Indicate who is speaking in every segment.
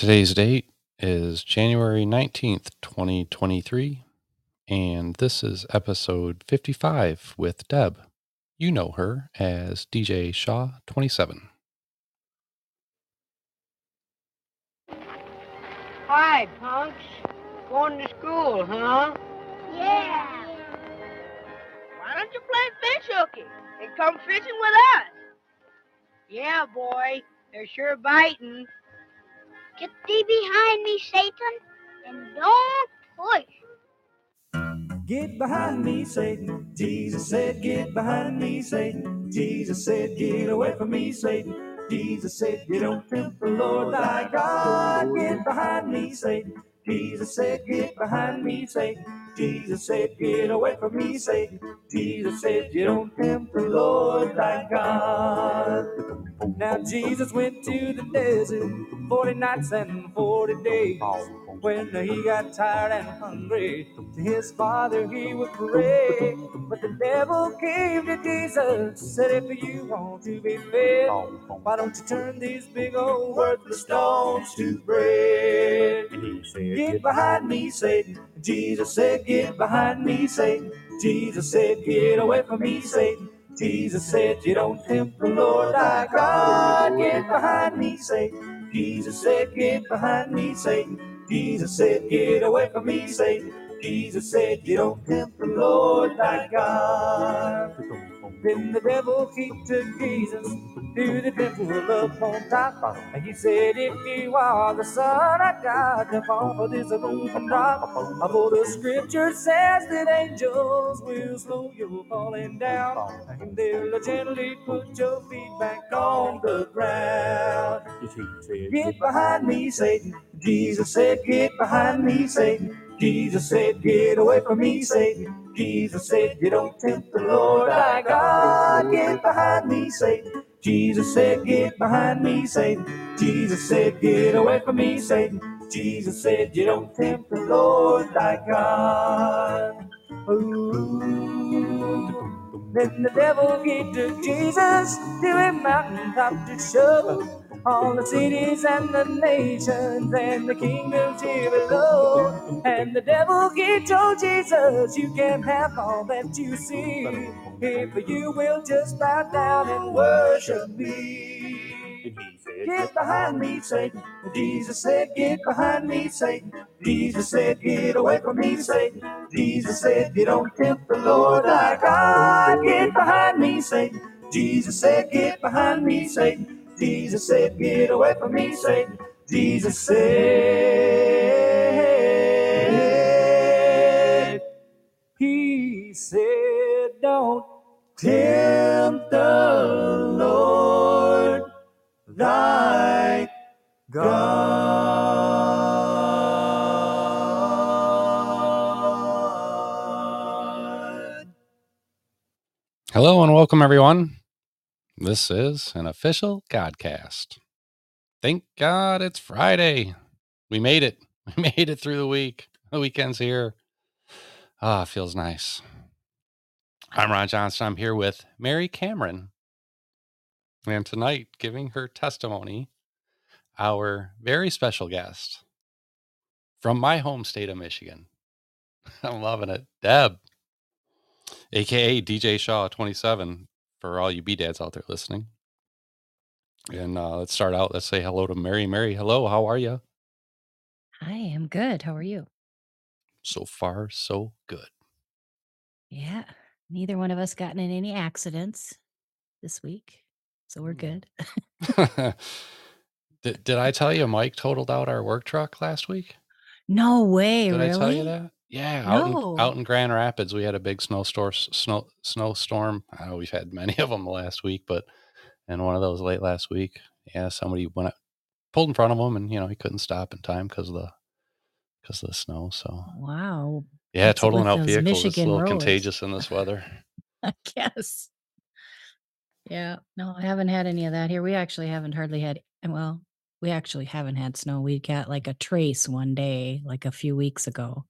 Speaker 1: Today's date is January 19th, 2023, and this is episode 55 with Deb. You know her as DJ Shaw 27.
Speaker 2: Hi, punks. Going to school, huh?
Speaker 3: Yeah.
Speaker 2: Why don't you play fish hooky and come fishing with us? Yeah, boy. They're sure biting.
Speaker 3: Get thee behind me, Satan, and don't push.
Speaker 4: Get behind me, Satan. Jesus said, Get behind me, Satan. Jesus said, Get away from me, Satan. Jesus said, You don't tempt the Lord thy God. Get behind me, Satan. Jesus said, Get behind me, Satan. Jesus said, Get away from me, Satan. Jesus said, You don't tempt the Lord thy God. Now Jesus went to the desert 40 nights and 40 days. When he got tired and hungry, to his father he would pray. But the devil came to Jesus, said, If you want to be fed, why don't you turn these big old worthless stones to bread? Get behind me, Satan. Jesus said, Get behind me, Satan. Jesus said, Get away from me, Satan. Jesus said, You don't tempt the Lord thy God. Get behind me, Satan. Jesus said, Get behind me, Satan. Jesus said, Get away from me, Satan. Jesus said, You don't tempt the Lord thy God. Then the devil came to Jesus to the temple up on top. And he said, If you are the Son of God, jump off of this roof and drop. For the scripture says that angels will slow you falling down. And they'll gently put your feet back on the ground. Get behind me, Satan. Jesus said, Get behind me, Satan. Jesus said, Get away from me, Satan. Jesus said, You don't tempt the Lord thy God. Get behind me, Satan. Jesus said, Get behind me, Satan. Jesus said, Get away from me, Satan. Jesus said, You don't tempt the Lord thy God. Ooh. Then the devil came to Jesus to a mountaintop to show all the cities and the nations and the kingdoms here below. And the get he told Jesus, You can have all that you see if you will just bow down and worship me. Get behind me, Satan. Jesus said, Get behind me, Satan. Jesus said, Get away from me, Satan. Jesus said, You don't tempt the Lord thy God. Get behind me, Satan. Jesus said, Get behind me, Satan. Jesus said, Get away from me, Satan. Jesus said, He said, Don't tempt the thy God.
Speaker 1: Hello and welcome, everyone. This is an official Godcast. Thank God it's Friday. We made it. We made it through the week. The weekend's here. Ah, feels nice. I'm Ron Johnson. I'm here with Mary Cameron. And tonight, giving her testimony, our very special guest from my home state of Michigan. I'm loving it. Deb, aka DJ Shaw 27, for all you B dads out there listening. And uh, let's start out. Let's say hello to Mary. Mary, hello. How are you?
Speaker 5: Hi, I'm good. How are you?
Speaker 1: So far, so good.
Speaker 5: Yeah. Neither one of us gotten in any accidents this week. So we're
Speaker 1: Mm.
Speaker 5: good.
Speaker 1: did, did I tell you Mike totaled out our work truck last week?
Speaker 5: No way,
Speaker 1: Did I tell you that? Yeah, out in out in Grand Rapids, we had a big snowstorm. Snow snowstorm. I know we've had many of them last week, but and one of those late last week, yeah, somebody went up, pulled in front of him, and you know he couldn't stop in time because of the because of the snow. So
Speaker 5: Wow.
Speaker 1: yeah,
Speaker 5: What's
Speaker 1: totaling out vehicles is a little
Speaker 5: roads?
Speaker 1: contagious in this weather.
Speaker 5: I guess. Yeah. No, I haven't had any of that here. We actually haven't hardly had, well, we actually haven't had snow. We got like a trace one day, like a few weeks ago.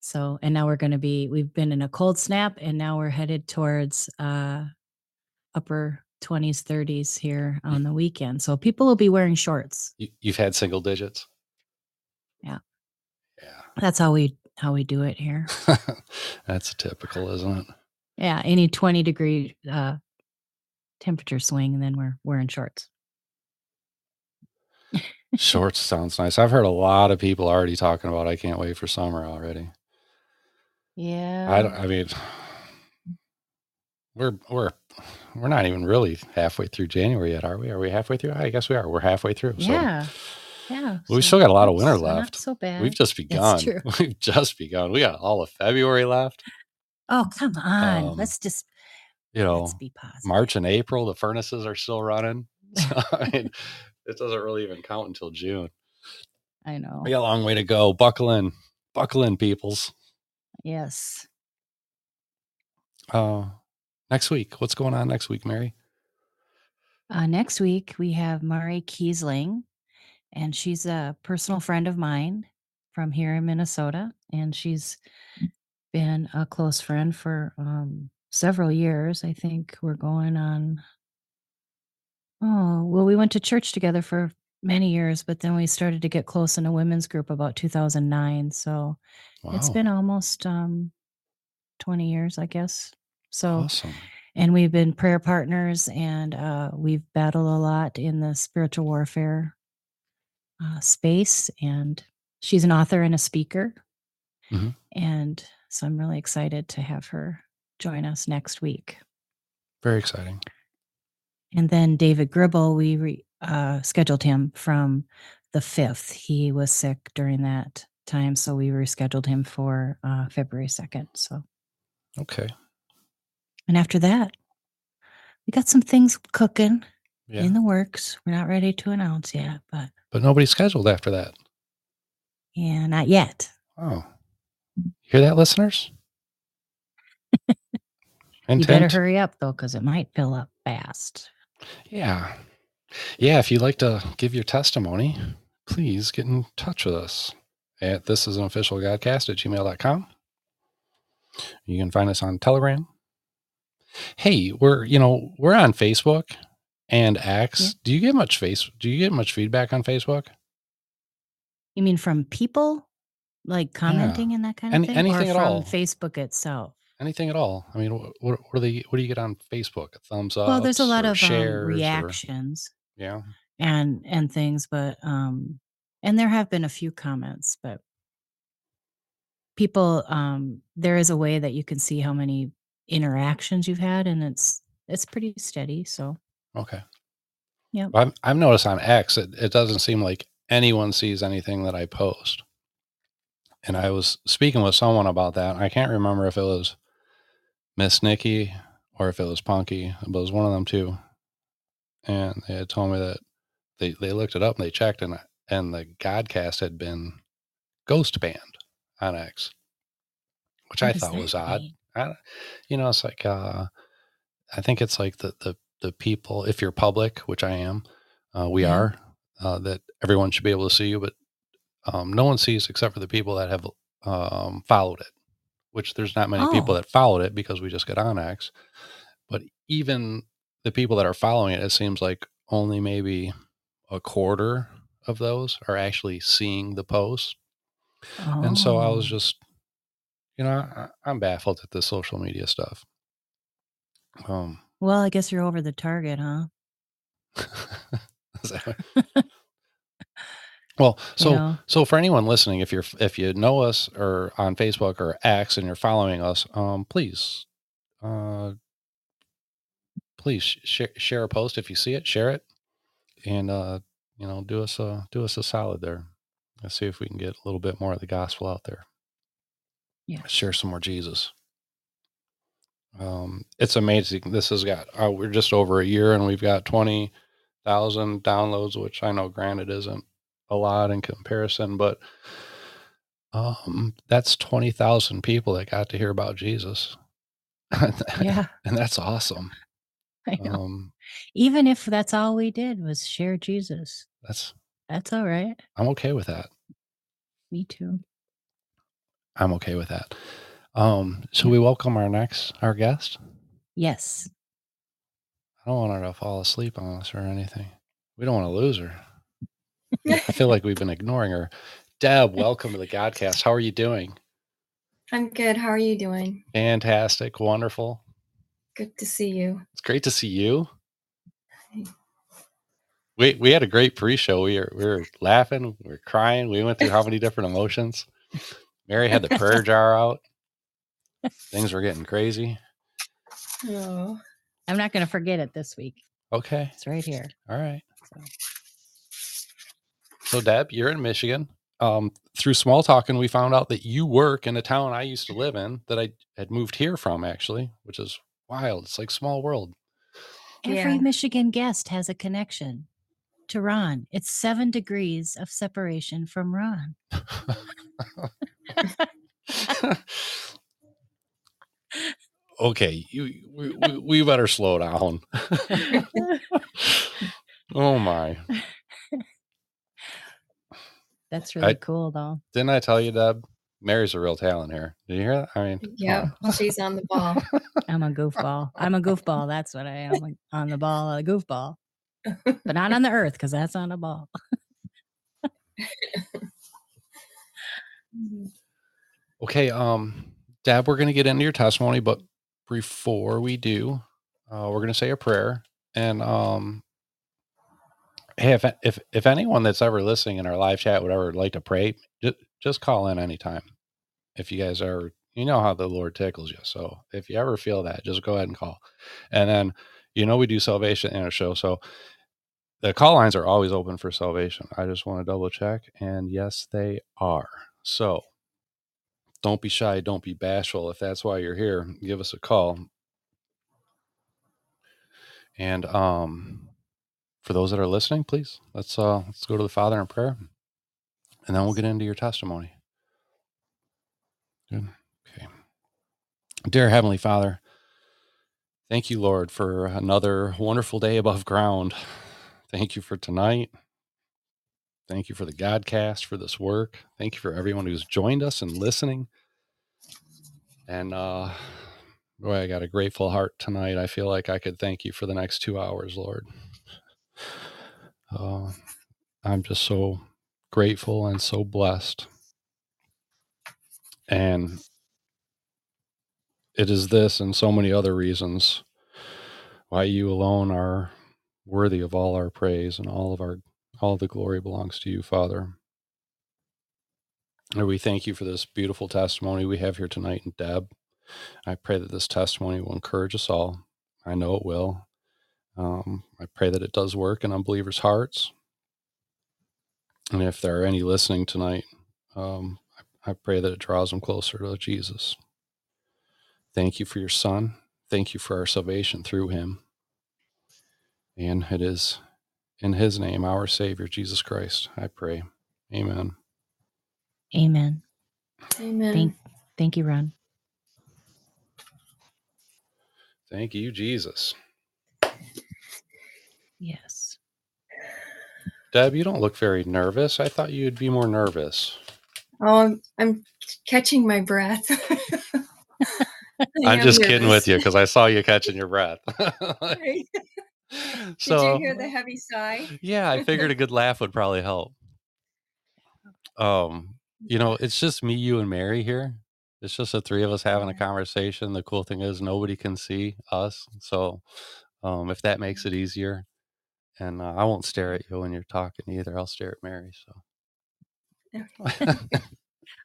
Speaker 5: So, and now we're going to be, we've been in a cold snap and now we're headed towards uh upper 20s, 30s here on the weekend. So people will be wearing shorts.
Speaker 1: You, you've had single digits.
Speaker 5: Yeah.
Speaker 1: Yeah.
Speaker 5: That's how we how we do it here.
Speaker 1: That's typical, isn't it?
Speaker 5: Yeah, any 20 degree uh temperature swing and then we're wearing shorts.
Speaker 1: Shorts sounds nice. I've heard a lot of people already talking about I can't wait for summer already.
Speaker 5: Yeah.
Speaker 1: I don't I mean we're we're we're not even really halfway through January yet, are we? Are we halfway through? I guess we are. We're halfway through. So
Speaker 5: yeah. Yeah.
Speaker 1: we
Speaker 5: so
Speaker 1: still got a lot of winter left.
Speaker 5: so bad.
Speaker 1: We've just begun. We've just begun. We got all of February left.
Speaker 5: oh, come on.
Speaker 1: Um,
Speaker 5: Let's just
Speaker 1: You know,
Speaker 5: let's be positive.
Speaker 1: March and April, the furnaces are still running. So, I mean, it doesn't really even count until June.
Speaker 5: I know.
Speaker 1: We got a long way to go. Buckle in. Buckle in, peoples.
Speaker 5: Yes.
Speaker 1: Uh, next week. What's going on next week, Mary?
Speaker 5: Uh, next week we have Mari Kiesling, and she's a personal friend of mine from here in Minnesota, and she's been a close friend for um, several years. I think we're going on. Oh well, we went to church together for many years, but then we started to get close in a women's group about 2009. So
Speaker 1: Wow.
Speaker 5: it's been almost um, 20 years, I guess. So
Speaker 1: awesome.
Speaker 5: and we've been prayer partners and uh, we've battled a lot in the spiritual warfare uh, space and she's an author and a speaker
Speaker 1: Mhm.
Speaker 5: and so i'm really excited to have her join us next week
Speaker 1: Very exciting.
Speaker 5: and then david gribble we re, uh, scheduled him from the 5th he was sick during that time so we rescheduled him for uh, february 2nd so
Speaker 1: Okay.
Speaker 5: and after that we got some things cooking
Speaker 1: Yeah.
Speaker 5: in the works. We're not ready to announce yet, but
Speaker 1: but nobody's scheduled after that.
Speaker 5: yeah, not yet.
Speaker 1: Oh. Hear that, listeners?
Speaker 5: You better hurry up though, because it might fill up fast.
Speaker 1: Yeah. Yeah. If you'd like to give your testimony, please get in touch with us at this is an official godcast at gmail.com. You can find us on Telegram. Hey, we're you know, we're on Facebook and X.
Speaker 5: Yeah.
Speaker 1: Do you get much face do you get much feedback on Facebook?
Speaker 5: You mean from people like commenting and that kind of
Speaker 1: Any-
Speaker 5: thing,
Speaker 1: anything
Speaker 5: or
Speaker 1: at
Speaker 5: from
Speaker 1: all.
Speaker 5: Facebook itself?
Speaker 1: Anything at all? I mean, what what, what are the what do you get on Facebook? A thumbs up?
Speaker 5: well, there's a lot of um,
Speaker 1: shares or-
Speaker 5: reactions
Speaker 1: yeah.
Speaker 5: and and things, but um, and there have been a few comments, but people um, there is a way that you can see how many interactions you've had, and it's it's pretty steady. So
Speaker 1: Okay. Yeah. I've, I've noticed on X, it, it doesn't seem like anyone sees anything that I post. And I was speaking with someone about that. I can't remember if it was Miss Nikki or if it was Punky, but it was one of them too. And they had told me that they, they looked it up and they checked and and the Godcast had been ghost banned on X, which I
Speaker 5: what does
Speaker 1: thought was
Speaker 5: that
Speaker 1: odd. I, you know, it's like uh, I think it's like the the the people. If you're public, which I am, uh, we
Speaker 5: Yeah.
Speaker 1: are. Uh, that everyone should be able to see you, but um, no one sees except for the people that have um, followed it. Which there's not many people
Speaker 5: Oh.
Speaker 1: that followed it because we just got on X. But even the people that are following it, it seems like only maybe a quarter of those are actually seeing the post. And so I was
Speaker 5: Oh.
Speaker 1: just, you know, I, I'm baffled at this social media stuff. Um,
Speaker 5: Well, I guess you're over the target, huh?
Speaker 1: is that what- well,
Speaker 5: You
Speaker 1: so
Speaker 5: know?
Speaker 1: so for anyone listening, if you're if you know us or on Facebook or X and you're following us, um, please, uh, please sh- share share a post if you see it, share it, and uh, you know, do us a do us a solid there. Let's see if we can get a little bit more of the gospel out there.
Speaker 5: Yeah.
Speaker 1: share some more Jesus. Um, it's amazing. This has got uh, we're just over a year and we've got twenty thousand downloads, which I know, granted, isn't a lot in comparison, but um, that's twenty thousand people that got to hear about Jesus.
Speaker 5: Yeah,
Speaker 1: and that's awesome.
Speaker 5: I know.
Speaker 1: Um,
Speaker 5: Even if that's all we did was share Jesus,
Speaker 1: that's
Speaker 5: that's all right.
Speaker 1: I'm okay with that.
Speaker 5: Me too.
Speaker 1: I'm okay with that. Um, so we welcome our next our guest.
Speaker 5: Yes.
Speaker 1: I don't want her to fall asleep on us or anything. We don't want to lose her. I feel like we've been ignoring her. Deb, welcome to the Godcast. How are you doing?
Speaker 6: I'm good. How are you doing?
Speaker 1: Fantastic, wonderful.
Speaker 6: Good to see you.
Speaker 1: It's great to see you. We we had a great pre-show. We were we were laughing, we were crying. We went through how many different emotions. Mary had the prayer jar out. Things were getting crazy.
Speaker 6: Oh,
Speaker 5: I'm not going to forget it this week.
Speaker 1: Okay,
Speaker 5: It's right here.
Speaker 1: all right.
Speaker 5: So.
Speaker 1: So Deb, you're in Michigan. Um, through small talking, we found out that you work in a town I used to live in that I had moved here from, actually, which is wild. It's like small world.
Speaker 5: Every
Speaker 6: Yeah.
Speaker 5: Michigan guest has a connection to Ron. It's seven degrees of separation from Ron.
Speaker 1: okay, you we, we, we better slow down. oh my!
Speaker 5: That's really
Speaker 1: I-
Speaker 5: cool, though.
Speaker 1: Didn't I tell you, Deb? Mary's a real talent here. Did you hear that? I mean, come
Speaker 6: yeah.
Speaker 1: on.
Speaker 6: She's on the ball.
Speaker 5: I'm a goofball. I'm a goofball. That's what I am. On the ball, a goofball. But not on the earth because that's on a ball.
Speaker 1: Okay, um, Deb, we're gonna get into your testimony, but before we do, uh, we're gonna say a prayer. And um, hey, if if if anyone that's ever listening in our live chat would ever like to pray, just just call in anytime. If you guys are, you know how the Lord tickles you. So if you ever feel that, just go ahead and call. And then, you know, we do salvation in our show, so the call lines are always open for salvation. I just want to double check, and yes, they are. So don't be shy don't be bashful if that's why you're here give us a call and um for those that are listening please let's uh let's go to the father in prayer and then we'll get into your testimony. Good. Okay. Dear heavenly father thank you lord for another wonderful day above ground. Thank you for tonight. Thank you for the godcast for this work. Thank you for everyone who's joined us and listening. And uh boy i got a grateful heart tonight. I feel like i could thank you for the next two hours lord uh, i'm just so grateful and so blessed and it is this and so many other reasons why you alone are worthy of all our praise and all of our all the glory belongs to you father and we thank you for this beautiful testimony we have here tonight in deb I pray that this testimony will encourage us all. I know it will. Um, I pray that it does work in unbelievers' hearts. And if there are any listening tonight, um, I, I pray that it draws them closer to Jesus. Thank you for your Son. Thank you for our salvation through him. And it is in his name, our Savior, Jesus Christ, I pray. Amen.
Speaker 5: Amen.
Speaker 6: Amen.
Speaker 5: Thank, thank you, Ron.
Speaker 1: Thank you, Jesus.
Speaker 5: Yes.
Speaker 1: Deb, you don't look very nervous. I thought you'd be more nervous.
Speaker 6: Oh, I'm, I'm catching my breath.
Speaker 1: I'm just kidding with you because I saw you catching your breath.
Speaker 6: Right.
Speaker 1: so
Speaker 6: Did you hear the heavy sigh?
Speaker 1: yeah, I figured a good laugh would probably help. Um, you know, it's just me, you, and Mary here. It's just the three of us having a conversation. The cool thing is nobody can see us, so um, if that makes it easier, and uh, I won't stare at you when you're talking either. I'll stare at Mary. So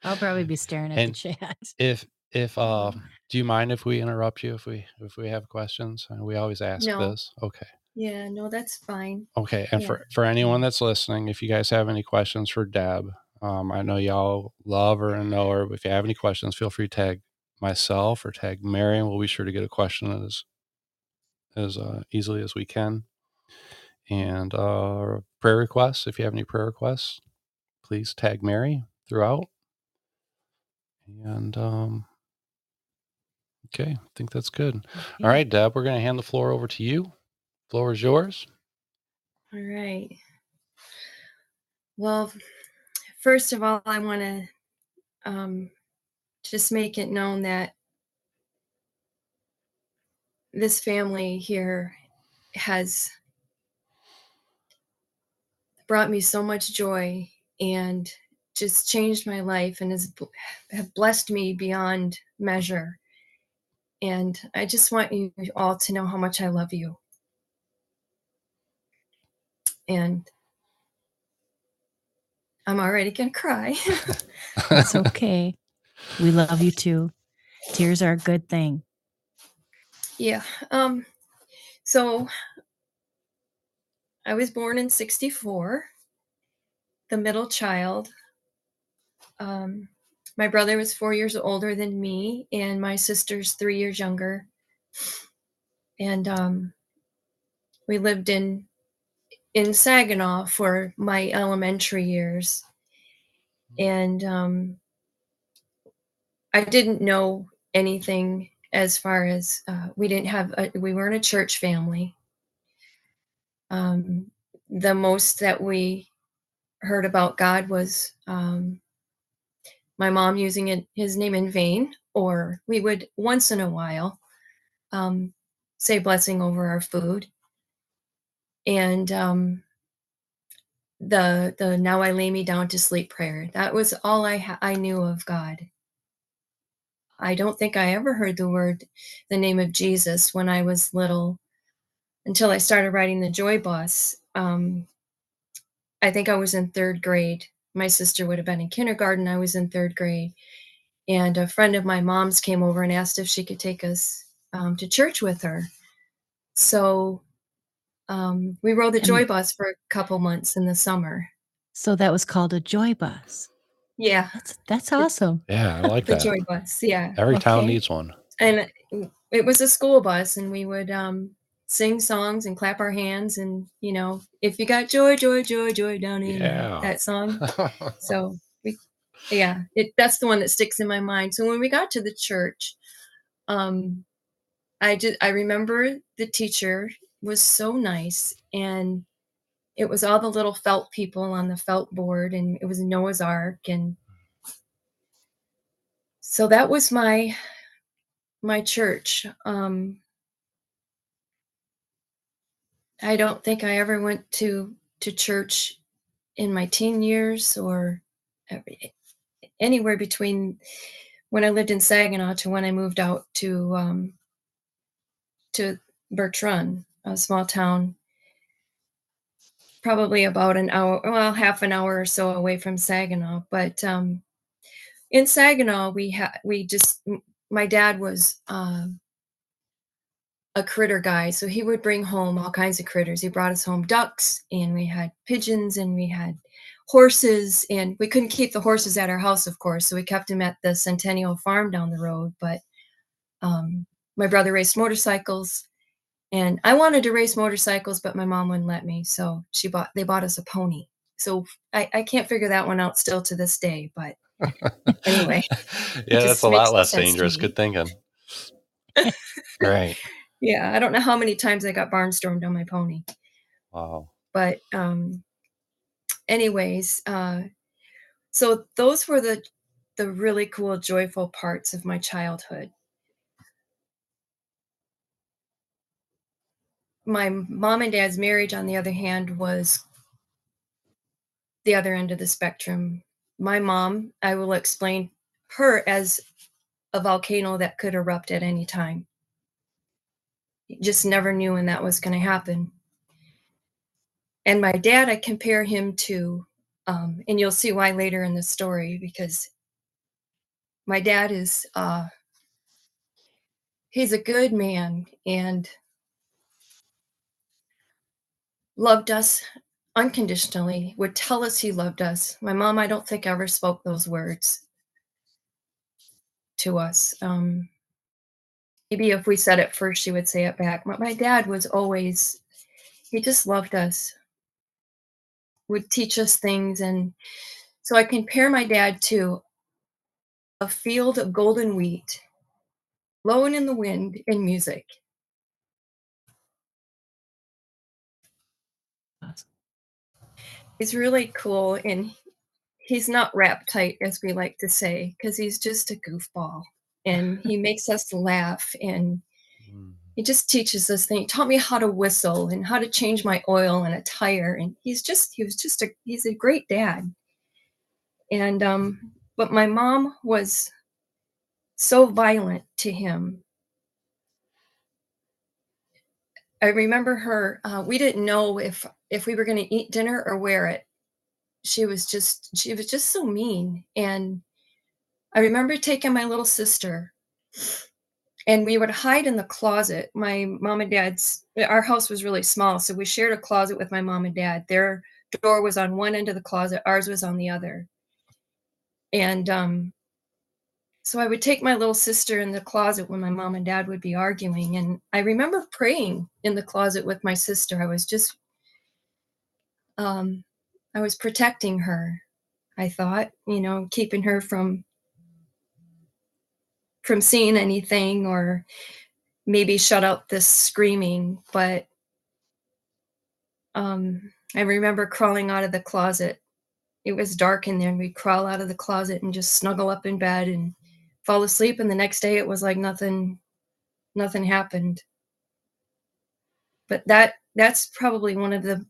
Speaker 5: I'll probably be staring at
Speaker 1: And-
Speaker 5: the chat.
Speaker 1: if if uh, do you mind if we interrupt you if we if we have questions? And we always ask
Speaker 6: No.
Speaker 1: this. Okay.
Speaker 6: Yeah, no, that's fine.
Speaker 1: Okay, and
Speaker 6: Yeah.
Speaker 1: for for anyone that's listening, if you guys have any questions for Deb, um, I know y'all love her and know her. But if you have any questions, feel free to tag myself or tag Mary, and we'll be sure to get a question as as uh, easily as we can. And uh, prayer requests, if you have any prayer requests, please tag Mary throughout. And um, okay, I think that's good. All right, Deb, we're going to hand the floor over to you. Floor is yours.
Speaker 6: All right. Well, first of all, I want to um, just make it known that this family here has brought me so much joy and just changed my life and has have blessed me beyond measure. And I just want you all to know how much I love you. And I'm already gonna cry.
Speaker 5: It's okay. We love you too. Tears are a good thing.
Speaker 6: yeah. Um so I was born in 64, the middle child. Um my brother was 4 years older than me and my sister's 3 years younger. And um we lived in in Saginaw for my elementary years. And um I didn't know anything as far as uh, we didn't have a, we weren't a church family. Um, the most that we heard about God was um, my mom using it, his name in vain, or we would once in a while um, say blessing over our food. And um, the the now I lay me down to sleep prayer. That was all I ha- I knew of God. I don't think I ever heard the word, the name of Jesus when I was little until I started riding the Joy Bus. Um, I think I was in third grade. My sister would have been in kindergarten. I was in third grade. And a friend of my mom's came over and asked if she could take us um, to church with her. So um, we rode the
Speaker 5: And-
Speaker 6: Joy Bus for a couple months in the summer.
Speaker 5: So that was called a joy bus.
Speaker 6: Yeah,
Speaker 5: That's that's awesome.
Speaker 1: Yeah, I like
Speaker 6: the
Speaker 1: that.
Speaker 6: Joy Bus. Yeah.
Speaker 1: Every town needs one.
Speaker 6: and it was a school bus and we would um sing songs and clap our hands and you know if you got joy joy joy joy down in
Speaker 1: Yeah.
Speaker 6: that song. So we yeah it that's the one that sticks in my mind. So when we got to the church um i did i remember the teacher was so nice and it was all the little felt people on the felt board and it was noah's ark and so that was my my church. Um I don't think I ever went to to church in my teen years or anywhere between when I lived in Saginaw to when I moved out to um, to Birch a small town, probably about an hour, well, half an hour or so away from Saginaw. But um, in Saginaw, we had we just my dad was um, a critter guy, so he would bring home all kinds of critters. He brought us home ducks, and we had pigeons, and we had horses, and we couldn't keep the horses at our house, of course, so we kept them at the Centennial Farm down the road. But um, my brother raced motorcycles, and I wanted to race motorcycles, but my mom wouldn't let me, so she bought they bought us a pony. So I, I can't figure that one out still to this day, but anyway.
Speaker 1: yeah, that's a lot less dangerous. Good thinking. right.
Speaker 6: Yeah, I don't know how many times I got barnstormed on my pony.
Speaker 1: Wow.
Speaker 6: but um anyways uh so those were the the really cool joyful parts of my childhood my mom and dad's marriage on the other hand was the other end of the spectrum my mom i will explain her as a volcano that could erupt at any time Just never knew when that was going to happen. And my dad i compare him to um, and you'll see why later in the story because my dad is uh he's a good man and loved us unconditionally would tell us he loved us. My mom i don't think ever spoke those words to us. Um maybe if we said it first she would say it back. But my dad was always he just loved us. Would teach us things. And so i compare my dad to a field of golden wheat blowing in the wind in music. He's really cool and he's not rap tight as we like to say because he's just a goofball and he makes us laugh and
Speaker 1: Mm.
Speaker 6: he just teaches us things. He taught me how to whistle and how to change my oil and a tire. And he's just, he was just a, he's a great dad. And, um, but my mom was so violent to him. I remember her, uh, we didn't know if, if we were going to eat dinner or wear it. She was just, she was just so mean. And I remember taking my little sister and we would hide in the closet. My mom and dad's our house was really small, so we shared a closet with my mom and dad. Their door was on one end of the closet, ours was on the other. And um so I would take my little sister in the closet when my mom and dad would be arguing and I remember praying in the closet with my sister. I was just um I was protecting her. I thought, you know, keeping her from from seeing anything or maybe shut out this screaming but um i remember crawling out of the closet. It was dark in there and we'd crawl out of the closet and just snuggle up in bed and fall asleep and the next day it was like nothing nothing happened. But that that's probably one of the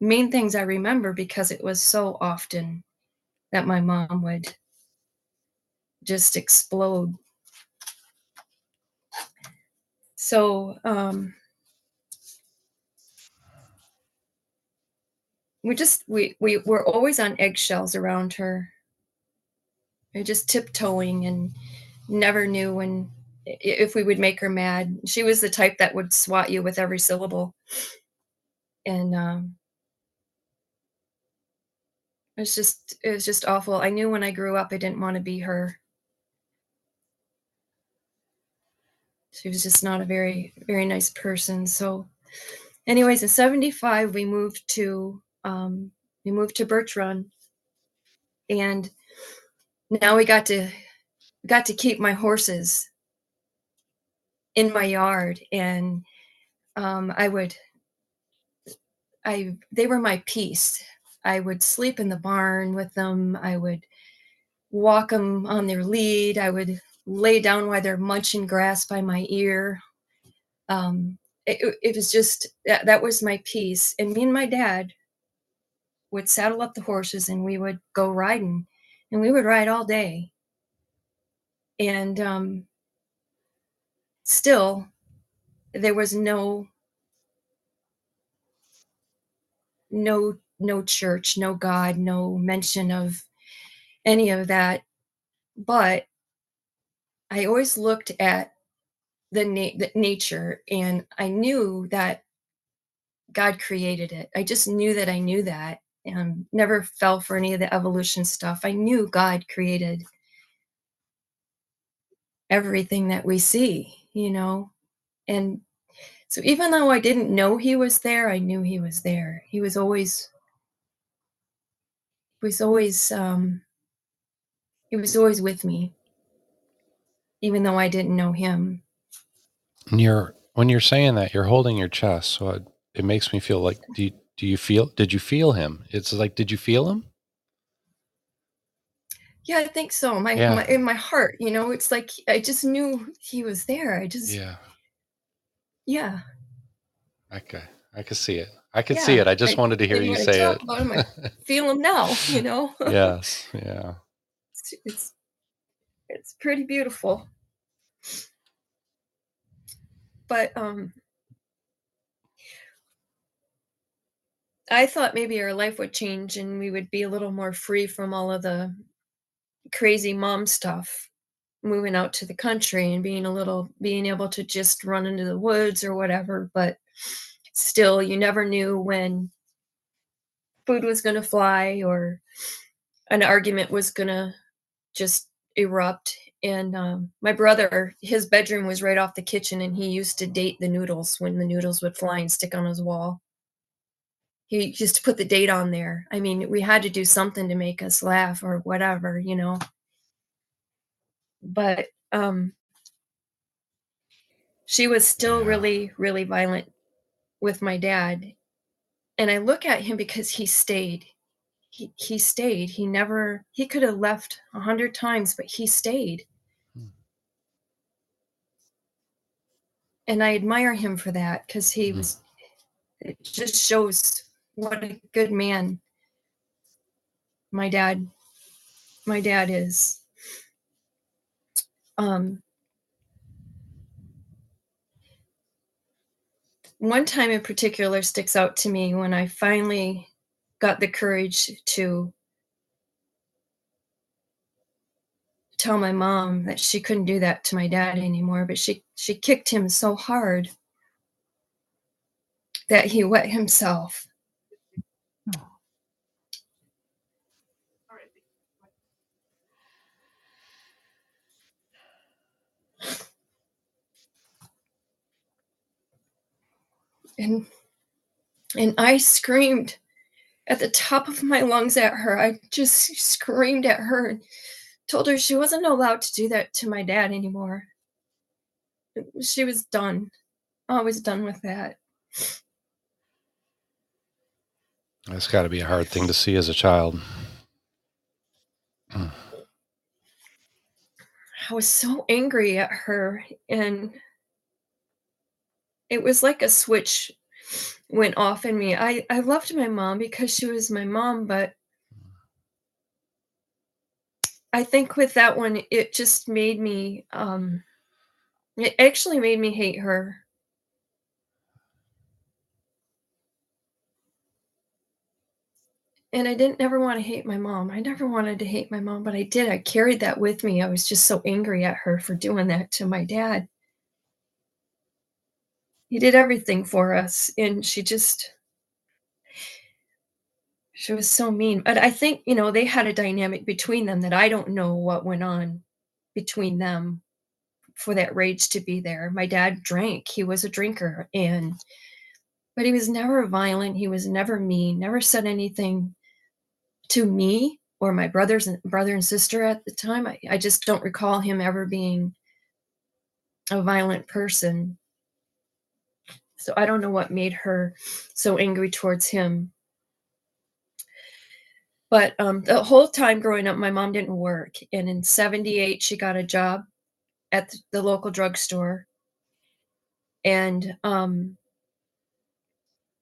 Speaker 6: main things i remember because it was so often that my mom would just explode so um we just we we were always on eggshells around her. We just tiptoeing and never knew when if we would make her mad. She was the type that would swat you with every syllable. And um it was just it was just awful. I knew when i grew up i didn't want to be her she was just not a very very nice person. So anyways in 75 we moved to um we moved to birch run. And now we got to got to keep my horses in my yard. And um i would i they were my peace. I would sleep in the barn with them. I would walk them on their lead. I would lay down while they're munching grass by my ear. Um, it, it was just that, that was my peace. And me and my dad would saddle up the horses and we would go riding, and we would ride all day. And um, still, there was no no no church, no God, no mention of any of that. But I always looked at the, na- the nature and I knew that God created it. I just knew that I knew that and never fell for any of the evolution stuff. I knew God created everything that we see, you know. And so even though I didn't know he was there, I knew he was there. He was always was always um he was always with me even though I didn't know him.
Speaker 1: And you're when you're saying that, you're holding your chest, so it, it makes me feel like do you, do you feel did you feel him? It's like did you feel him?
Speaker 6: Yeah, I think so. My,
Speaker 1: Yeah.
Speaker 6: my in my heart, you know, it's like I just knew he was there. I just
Speaker 1: Yeah,
Speaker 6: yeah.
Speaker 1: Could I could see it. I could see it. I just
Speaker 6: I-
Speaker 1: wanted to hear you say it.
Speaker 6: him, I Feel him now, you know.
Speaker 1: yes, yeah.
Speaker 6: it's, it's it's pretty beautiful. But um I thought maybe our life would change and we would be a little more free from all of the crazy mom stuff moving out to the country and being a little being able to just run into the woods or whatever but still you never knew when food was going to fly or an argument was going to just erupt and um, my brother his bedroom was right off the kitchen and he used to date the noodles when the noodles would fly and stick on his wall. He used to put the date on there. I mean we had to do something to make us laugh or whatever you know? But um she was still really really violent with my dad and i look at him because he stayed he, he stayed he never he could have left a hundred times but he stayed
Speaker 1: Hmm.
Speaker 6: and I admire him for that because he
Speaker 1: Mhm.
Speaker 6: was. It just shows what a good man my dad. My dad is. Um. One time in particular sticks out to me when I finally got the courage to tell my mom that she couldn't do that to my dad anymore, but she she kicked him so hard that he wet himself. And and I screamed at the top of my lungs at her. I just screamed at her and told her she wasn't allowed to do that to my dad anymore. She was done. I was done with that.
Speaker 1: That's got to be a hard thing to see as a child. Mm.
Speaker 6: I was so angry at her and it was like a switch went off in me. I I loved my mom because she was my mom, but I think with that one it just made me um it actually made me hate her. And I didn't never want to hate my mom. I never wanted to hate my mom, but I did. I carried that with me. I was just so angry at her for doing that to my dad. He did everything for us and she just she was so mean. But I think, you know, they had a dynamic between them that I don't know what went on between them for that rage to be there. My dad drank. He was a drinker and but he was never violent. He was never mean, never said anything to me or my brothers and brother and sister at the time. I, I just don't recall him ever being a violent person. So I don't know what made her so angry towards him. But um, the whole time growing up, my mom didn't work. And in 78, she got a job at the local drugstore. And um,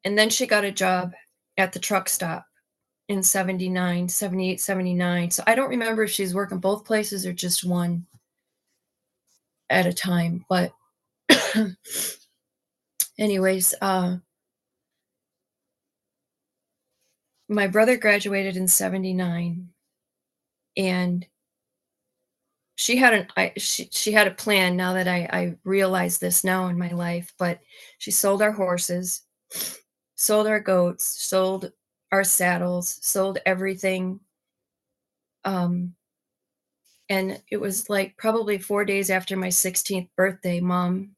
Speaker 6: and then she got a job at the truck stop in 79, 78, 79. So I don't remember if she's working both places or just one at a time. But anyways, uh my brother graduated in 79 and she had an I, she, she had a plan now that I, I realize this now in my life but she sold our horses sold our goats sold our saddles sold everything um and it was like probably four days after my 16th birthday mom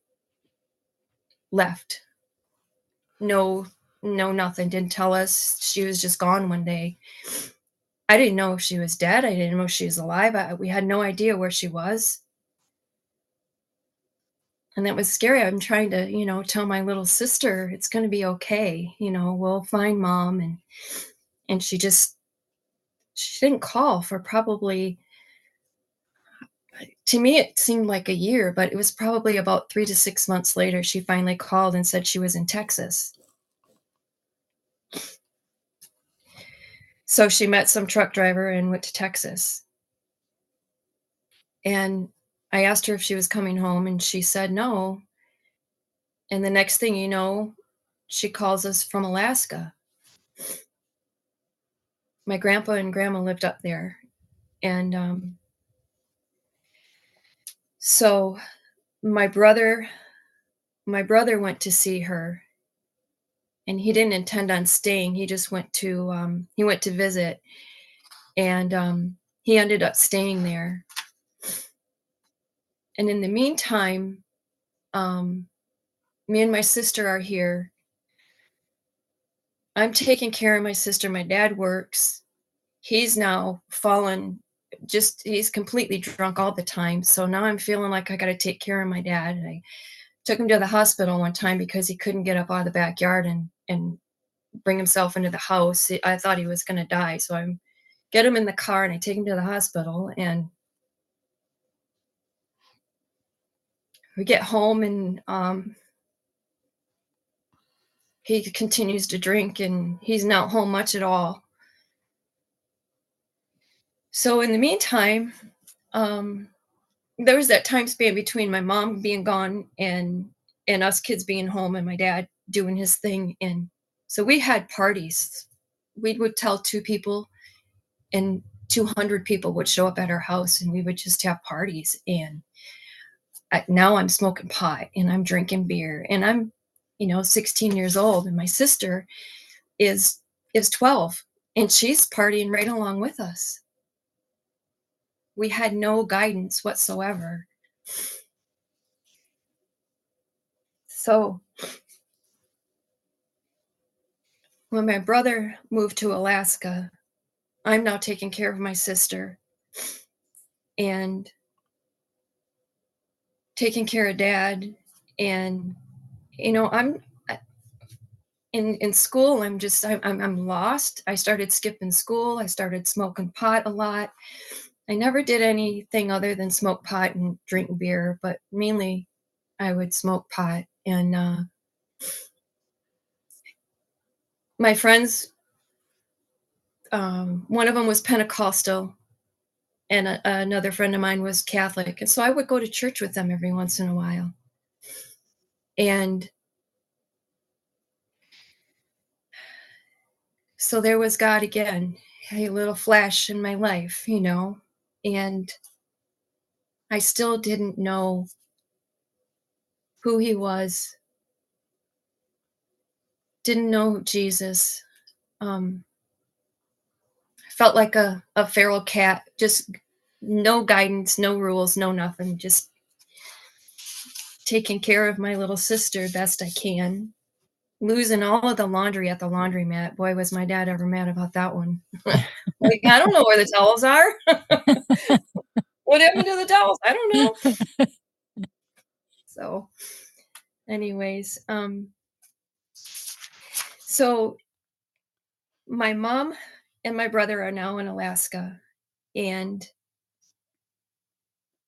Speaker 6: left. No no nothing. Didn't tell us. She was just gone one day. I didn't know if she was dead. I didn't know if she was alive. I, we had no idea where she was. And that was scary. I'm trying to you know tell my little sister it's going to be okay. You know we'll find mom. And and she just she didn't call for probably to me it seemed like a year but it was probably about three to six months later she finally called and said she was in texas. So she met some truck driver and went to texas. And i asked her if she was coming home and she said no. And the next thing you know she calls us from alaska. My grandpa and grandma lived up there. And um so my brother my brother went to see her and he didn't intend on staying. He just went to um he went to visit and um he ended up staying there. And in the meantime um me and my sister are here. I'm taking care of my sister. My dad works. He's now fallen just he's completely drunk all the time. So now i'm feeling like i got to take care of my dad. And i took him to the hospital one time because he couldn't get up out of the backyard and and bring himself into the house. I thought he was going to die. So i get him in the car and i take him to the hospital and we get home and um, he continues to drink and he's not home much at all. So in the meantime, um, there was that time span between my mom being gone and and us kids being home and my dad doing his thing. And so we had parties. We would tell two people and 200 people would show up at our house and we would just have parties. And I, now i'm smoking pot and i'm drinking beer and i'm you know 16 years old and my sister is is 12 and she's partying right along with us we had no guidance whatsoever. So when my brother moved to alaska i'm now taking care of my sister and taking care of dad. And you know i'm in in school i'm just I'm, I'm lost. I started skipping school. I started smoking pot a lot i never did anything other than smoke pot and drink beer but mainly i would smoke pot and uh my friends um one of them was pentecostal and a, another friend of mine was catholic and so i would go to church with them every once in a while. And so there was God again, a little flash in my life, you know, and I still didn't know who he was, didn't know Jesus. Um, felt like a, a feral cat, just no guidance, no rules, no nothing, just taking care of my little sister best I can losing all of the laundry at the laundromat. Boy, was my dad ever mad about that one. like, I don't know where the towels are. what happened to the towels? I don't know. so, anyways, um, so my mom and my brother are now in Alaska, and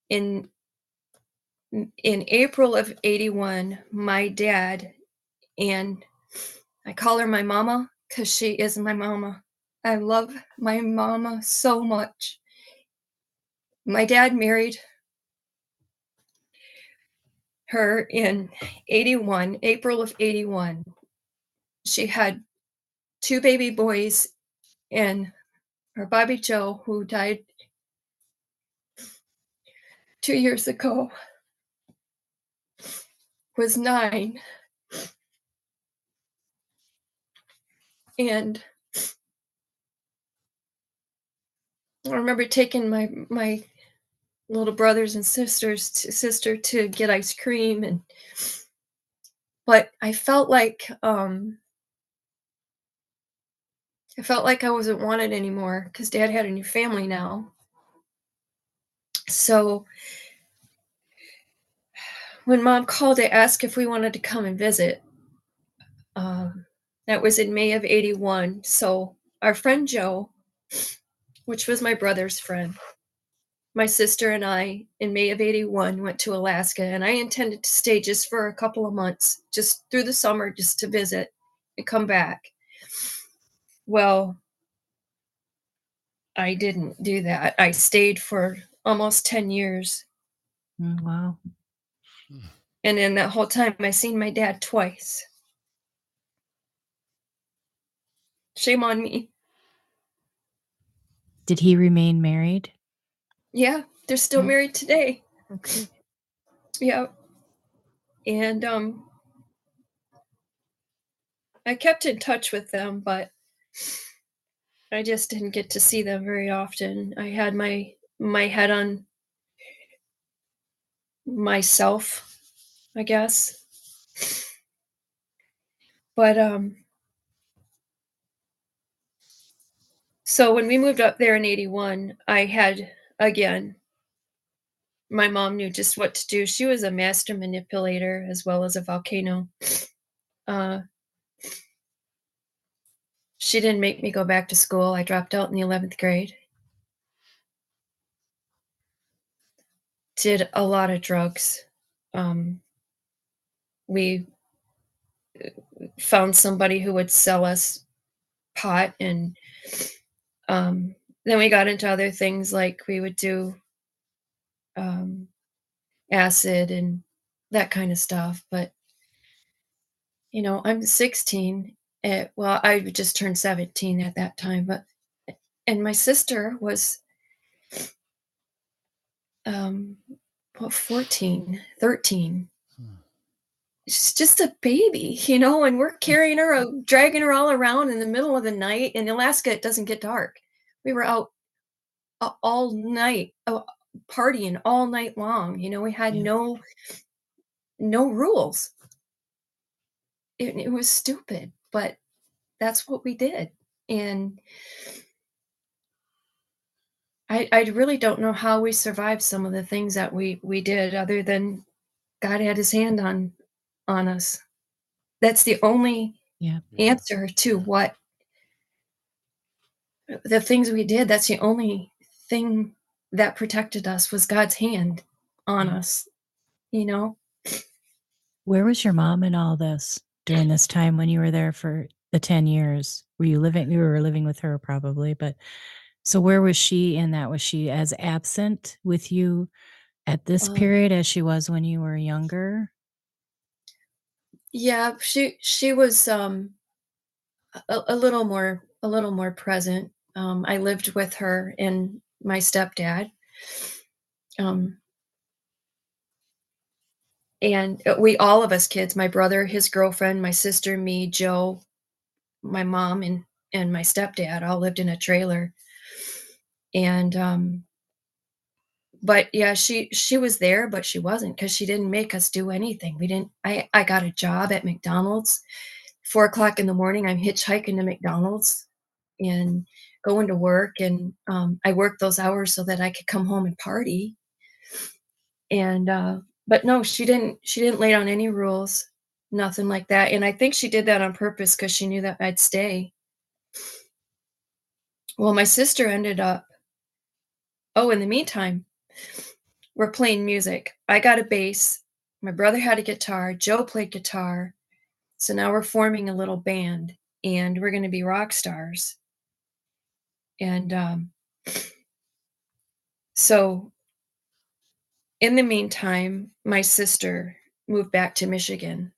Speaker 6: in in April of 81, my dad and I call her my mama because she is my mama. I love my mama so much. My dad married her in 81, April of 81. She had two baby boys and her Bobby Joe, who died two years ago, was nine. And I remember taking my my little brothers and sisters to sister to get ice cream and but I felt like um I felt like I wasn't wanted anymore because dad had a new family now. So when mom called to ask if we wanted to come and visit, um, that was in May of 81. So our friend Joe, which was my brother's friend, my sister and I in May of 81 went to Alaska and I intended to stay just for a couple of months, just through the summer, just to visit and come back. Well, I didn't do that. I stayed for almost 10 years.
Speaker 5: Mm, wow.
Speaker 6: And in that whole time, I seen my dad twice. Shame on me.
Speaker 5: Did he remain married?
Speaker 6: Yeah, they're still
Speaker 5: Yeah.
Speaker 6: married today.
Speaker 5: Okay.
Speaker 6: Yeah. And um I kept in touch with them, but I just didn't get to see them very often. I had my my head on myself, I guess. But um so when we moved up there in 81, I had again my mom knew just what to do. She was a master manipulator as well as a volcano. Uh she didn't make me go back to school. I dropped out in the 11th grade. Did a lot of drugs. um, we uh, found somebody who would sell us pot and um, then we got into other things like we would do um, acid and that kind of stuff but you know i'm 16 at, well i just turned 17 at that time but and my sister was um what 14 13
Speaker 1: Hmm.
Speaker 6: She's just a baby you know and we're carrying her uh, dragging her all around in the middle of the night in alaska it doesn't get dark. We were out all night uh, partying all night long you know we had
Speaker 5: Yeah.
Speaker 6: no no rules. It, it was stupid but that's what we did and I, I really don't know how we survived some of the things that we we did other than god had his hand on on us that's the only
Speaker 5: Yeah.
Speaker 6: answer to what the things we did that's the only thing that protected us was god's hand on us you know
Speaker 5: Where was your mom in all this during this time when you were there for the 10 years? Were you living, you were living with her probably, but so where was she in that? Was she as absent with you at this
Speaker 6: Um,
Speaker 5: period as she was when you were younger?
Speaker 6: Yeah she she was um a, a little more a little more present. Um i lived with her and my stepdad. Um and uh, we all of us kids my brother his girlfriend my sister me joe my mom and and my stepdad all lived in a trailer. And um but yeah she she was there but she wasn't because she didn't make us do anything. We didn't i i got a job at mcdonald's. Four o'clock in the morning i'm hitchhiking to mcdonald's and going to work and um, i worked those hours so that i could come home and party. And uh but no she didn't she didn't lay down any rules nothing like that. And i think she did that on purpose because she knew that i'd stay. Well my sister ended up oh in the meantime we're playing music. I got a bass my brother had a guitar joe played guitar. So now we're forming a little band and we're going to be rock stars. And um so in the meantime my sister moved back to michigan.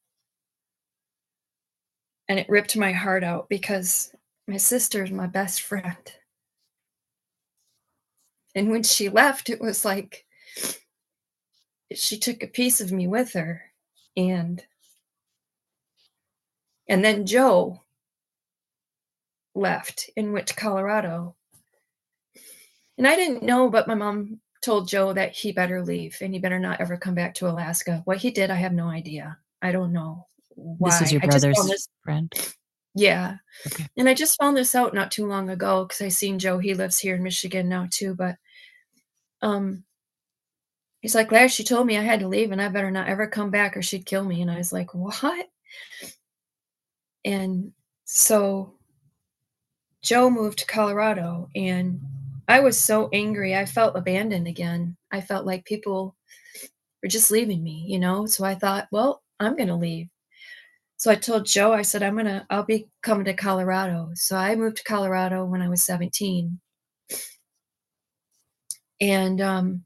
Speaker 6: And it ripped my heart out because my sister is my best friend and when she left it was like she took a piece of me with her and and then joe left and went to colorado. And i didn't know but my mom told joe that he better leave and he better not ever come back to alaska. What he did i have no idea. I don't know why
Speaker 5: This is your
Speaker 6: I just found
Speaker 5: brother's friend.
Speaker 6: Yeah.
Speaker 5: Okay.
Speaker 6: and i just found this out not too long ago because i seen joe he lives here in michigan now too but um he's like larry she told me i had to leave and i better not ever come back or she'd kill me. And i was like what? And so joe moved to colorado and i was so angry i felt abandoned again. I felt like people were just leaving me you know? So i thought well i'm going to leave so i told joe i said i'm going to i'll be coming to colorado. So i moved to colorado when i was 17 and um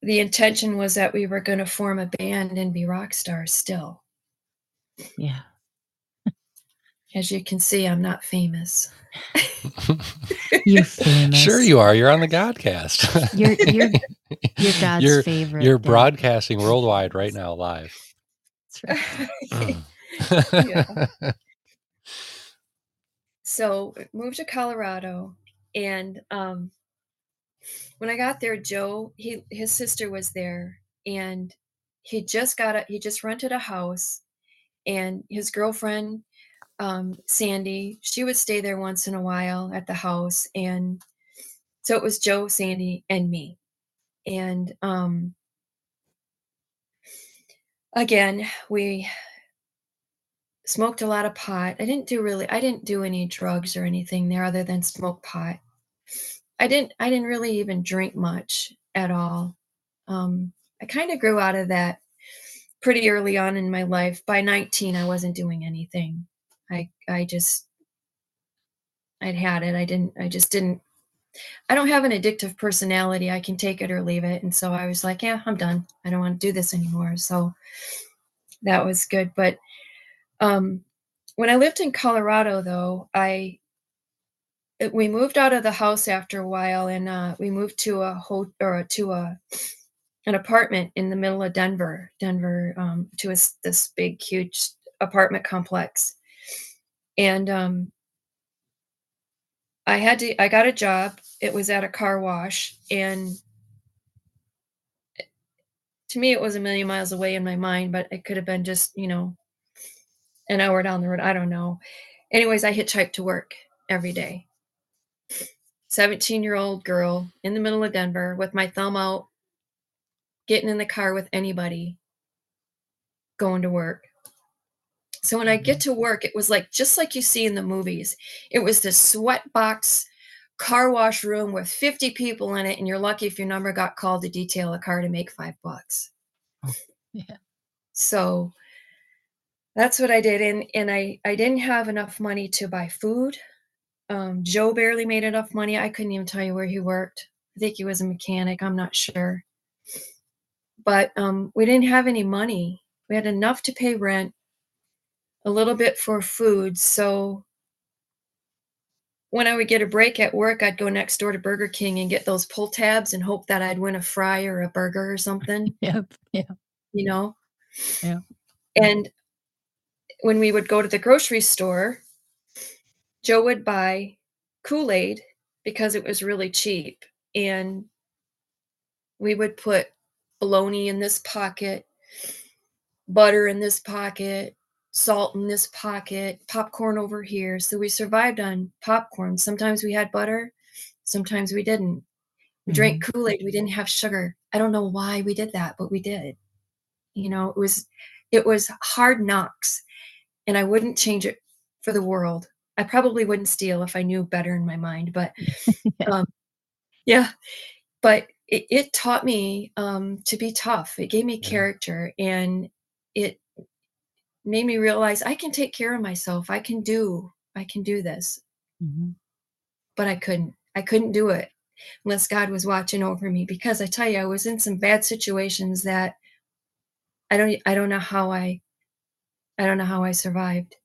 Speaker 6: the intention was that we were going to form a band and be rock stars still.
Speaker 5: Yeah.
Speaker 6: As you can see i'm not famous
Speaker 5: You're famous.
Speaker 1: Sure, you are. You're on the Godcast.
Speaker 5: You're- you're- You're God's
Speaker 1: You're-
Speaker 5: favorite.
Speaker 1: You're
Speaker 5: then.
Speaker 1: broadcasting worldwide right now, live.
Speaker 5: That's right.
Speaker 6: Yeah. so moved to colorado and um when i got there joe he his sister was there and he just got a he just rented a house and his girlfriend um sandy she would stay there once in a while at the house and so it was joe sandy and me and um again we smoked a lot of pot. I didn't do really I didn't do any drugs or anything there other than smoke pot. I didn't I didn't really even drink much at all. um, I kind of grew out of that pretty early on in my life. By 19, I wasn't doing anything. I I just I'd had it. I didn't. I just didn't. I don't have an addictive personality. I can take it or leave it. And so I was like, yeah, I'm done. I don't want to do this anymore. So that was good. But um, when I lived in Colorado, though, I we moved out of the house after a while, and uh, we moved to a ho- or to a an apartment in the middle of Denver, Denver, um, to a this big, huge apartment complex. And um, I had to. I got a job. It was at a car wash, and to me, it was a million miles away in my mind, but it could have been just you know an hour down the road. I don't know. Anyways, I hitchhiked to work every day. 17 year old girl in the middle of Denver with my thumb out, getting in the car with anybody, going to work. So when I get to work, it was like just like you see in the movies. It was this sweat box car wash room with 50 people in it, and you're lucky if your number got called to detail a car to make five bucks.
Speaker 5: Yeah.
Speaker 6: So that's what I did. And and I, I didn't have enough money to buy food. Um, Joe barely made enough money. I couldn't even tell you where he worked. I think he was a mechanic. I'm not sure. But um, we didn't have any money. We had enough to pay rent, a little bit for food. So when I would get a break at work, I'd go next door to Burger King and get those pull tabs and hope that I'd win a fry or a burger or something,
Speaker 5: Yep. Yeah.
Speaker 6: you know?
Speaker 5: Yeah.
Speaker 6: And when we would go to the grocery store, Joe would buy Kool Aid because it was really cheap. And we would put bologna in this pocket, butter in this pocket, salt in this pocket, popcorn over here. So we survived on popcorn. Sometimes we had butter, sometimes we didn't. We drank Kool Aid, we didn't have sugar. I don't know why we did that, but we did. You know, it was it was hard knocks, and I wouldn't change it for the world. I probably wouldn't steal if I knew better in my mind, but
Speaker 5: Yeah.
Speaker 6: um, yeah, but it, it taught me um, to be tough. It gave me character, and it made me realize I can take care of myself. I can do I can do this,
Speaker 5: Mhm.
Speaker 6: but I couldn't. I couldn't do it unless God was watching over me because I tell you I was in some bad situations that I don't I don't know how I I don't know how I survived.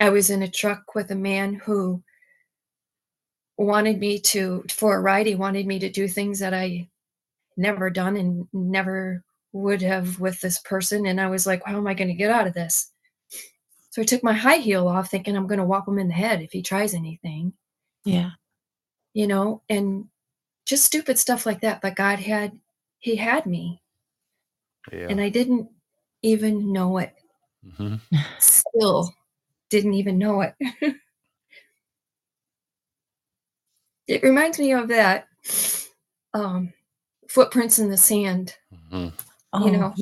Speaker 6: I was in a truck with a man who wanted me to for a ride, he wanted me to do things that I never done and never would have with this person, and I was like, "How am I gonna get out of this?" So I took my high heel off thinking I'm gonna whop him in the head if he tries anything,
Speaker 5: Yeah.
Speaker 6: you know, and just stupid stuff like that, but God had he had me,
Speaker 1: Yeah.
Speaker 6: and I didn't even know it.
Speaker 1: Mhm.
Speaker 6: Still didn't even know it. It reminds me of that, um, footprints in the sand,
Speaker 1: Mhm.
Speaker 5: Oh,
Speaker 6: you know?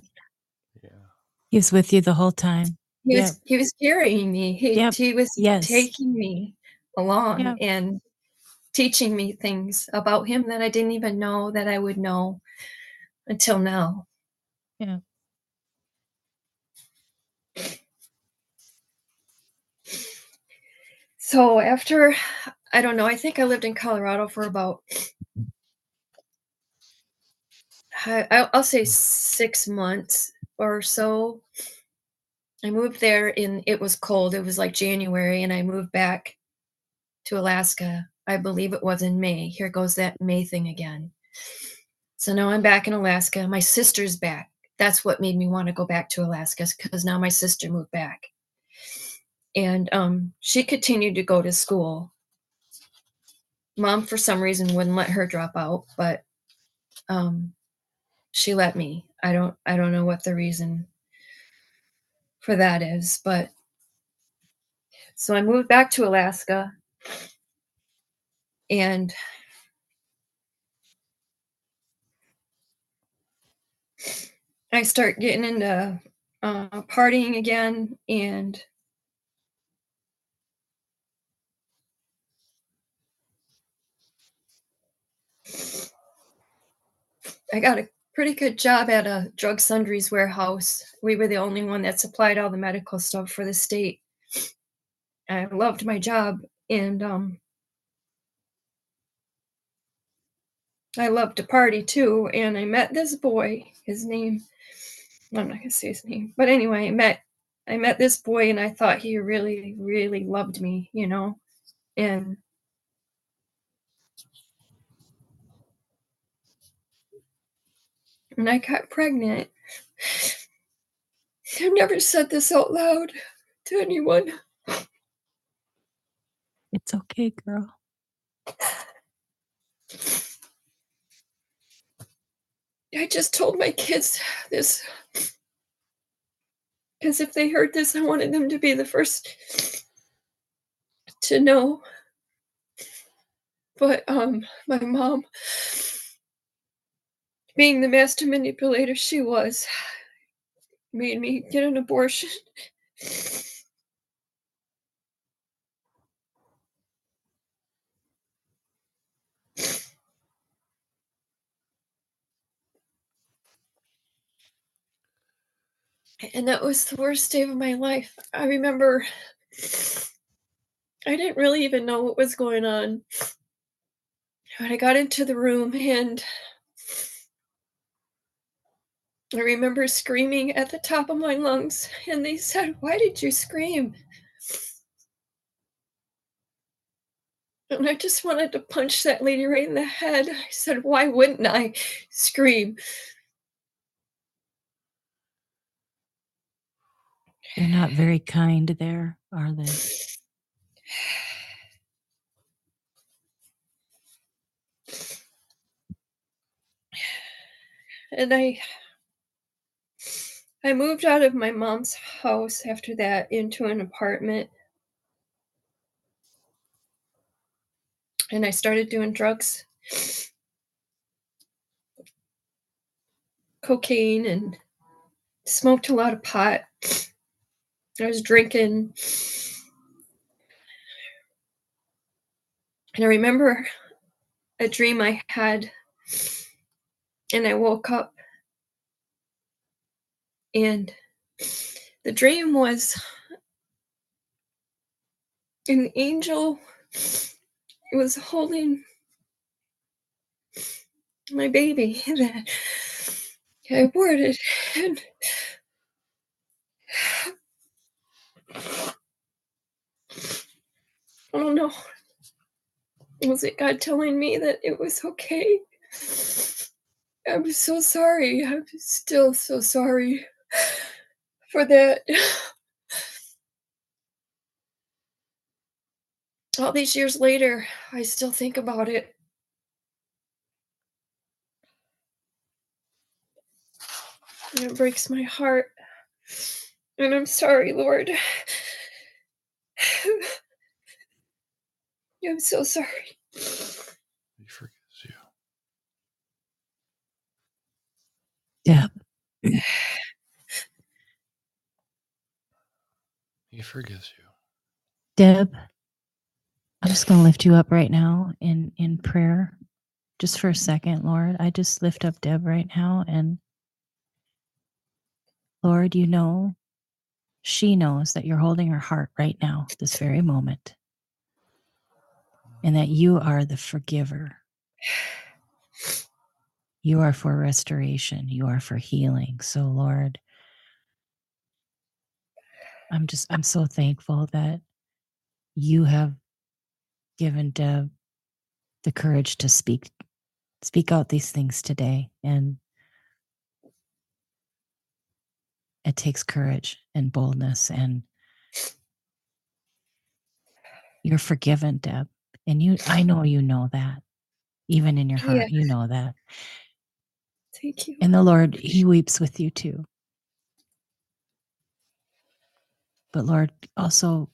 Speaker 1: Yeah.
Speaker 5: he was with you the whole time.
Speaker 6: He
Speaker 5: Yeah.
Speaker 6: was he was carrying me. He
Speaker 5: Yep.
Speaker 6: he was
Speaker 5: Yes.
Speaker 6: taking me along
Speaker 5: Yep.
Speaker 6: and teaching me things about him that I didn't even know that I would know until now.
Speaker 5: Yeah.
Speaker 6: So after I don't know, I think I lived in Colorado for about I I'll say 6 months or so. I moved there and it was cold. It was like January and I moved back to Alaska. I believe it was in May. Here goes that May thing again. So now I'm back in Alaska. My sister's back. That's what made me want to go back to Alaska because now my sister moved back. And um, she continued to go to school. Mom, for some reason, wouldn't let her drop out, but um, she let me. I don't. I don't know what the reason for that is, but so I moved back to Alaska, and I start getting into uh, partying again, and I got a pretty good job at a drug sundries warehouse. We were the only one that supplied all the medical stuff for the state. I loved my job and um I loved to party too and I met this boy. His name I'm not gonna say his name, but anyway, I met I met this boy and I thought he really, really loved me, you know, and and I got pregnant. I've never said this out loud to anyone.
Speaker 5: It's okay, girl.
Speaker 6: I just told my kids this because if they heard this, I wanted them to be the first to know. But um, my mom, being the master manipulator she was, made me get an abortion. And that was the worst day of my life. I remember I didn't really even know what was going on. When I got into the room and I remember screaming at the top of my lungs, and they said, Why did you scream? And I just wanted to punch that lady right in the head. I said, Why wouldn't I scream?
Speaker 5: They're not very kind there, are they?
Speaker 6: And I I moved out of my mom's house after that into an apartment. And I started doing drugs. Cocaine and smoked a lot of pot. I was drinking. And I remember a dream I had, and I woke up, and the dream was an angel was holding my baby that I aborted, and I don't know. Was it God telling me that it was okay? I'm so sorry. I'm still so sorry for that. All these years later, I still think about it. And it breaks my heart. And I'm sorry, Lord. I'm so sorry.
Speaker 1: He forgives you.
Speaker 5: Deb,
Speaker 1: He forgives you.
Speaker 5: Deb, I'm just going to lift you up right now in in prayer. Just for a second, Lord. I just lift up Deb right now and Lord, you know she knows that you're holding her heart right now, this very moment. And that you are the forgiver. You are for restoration. You are for healing. So, Lord, I'm just, I'm so thankful that you have given Deb the courage to speak, speak out these things today. And it takes courage and boldness and you're forgiven, Deb. And you, I know you know that. Even in your heart,
Speaker 6: Yeah.
Speaker 5: you know that.
Speaker 6: Thank you.
Speaker 5: And the Lord, He weeps with you too. But Lord, also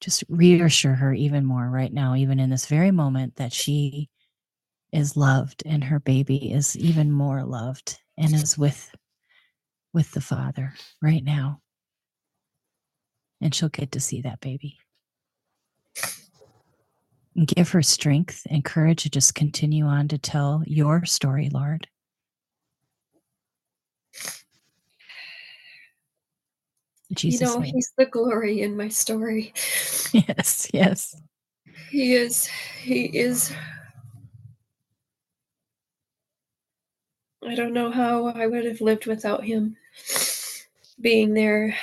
Speaker 5: just reassure her even more right now, even in this very moment, that she is loved and her baby is even more loved and is with with the Father right now. And she'll get to see that baby. And give her strength and courage to just continue on to tell your story, Lord. In
Speaker 6: You know,
Speaker 5: name.
Speaker 6: he's the glory in my story.
Speaker 5: Yes, yes.
Speaker 6: He is. He is. I don't know how I would have lived without him being there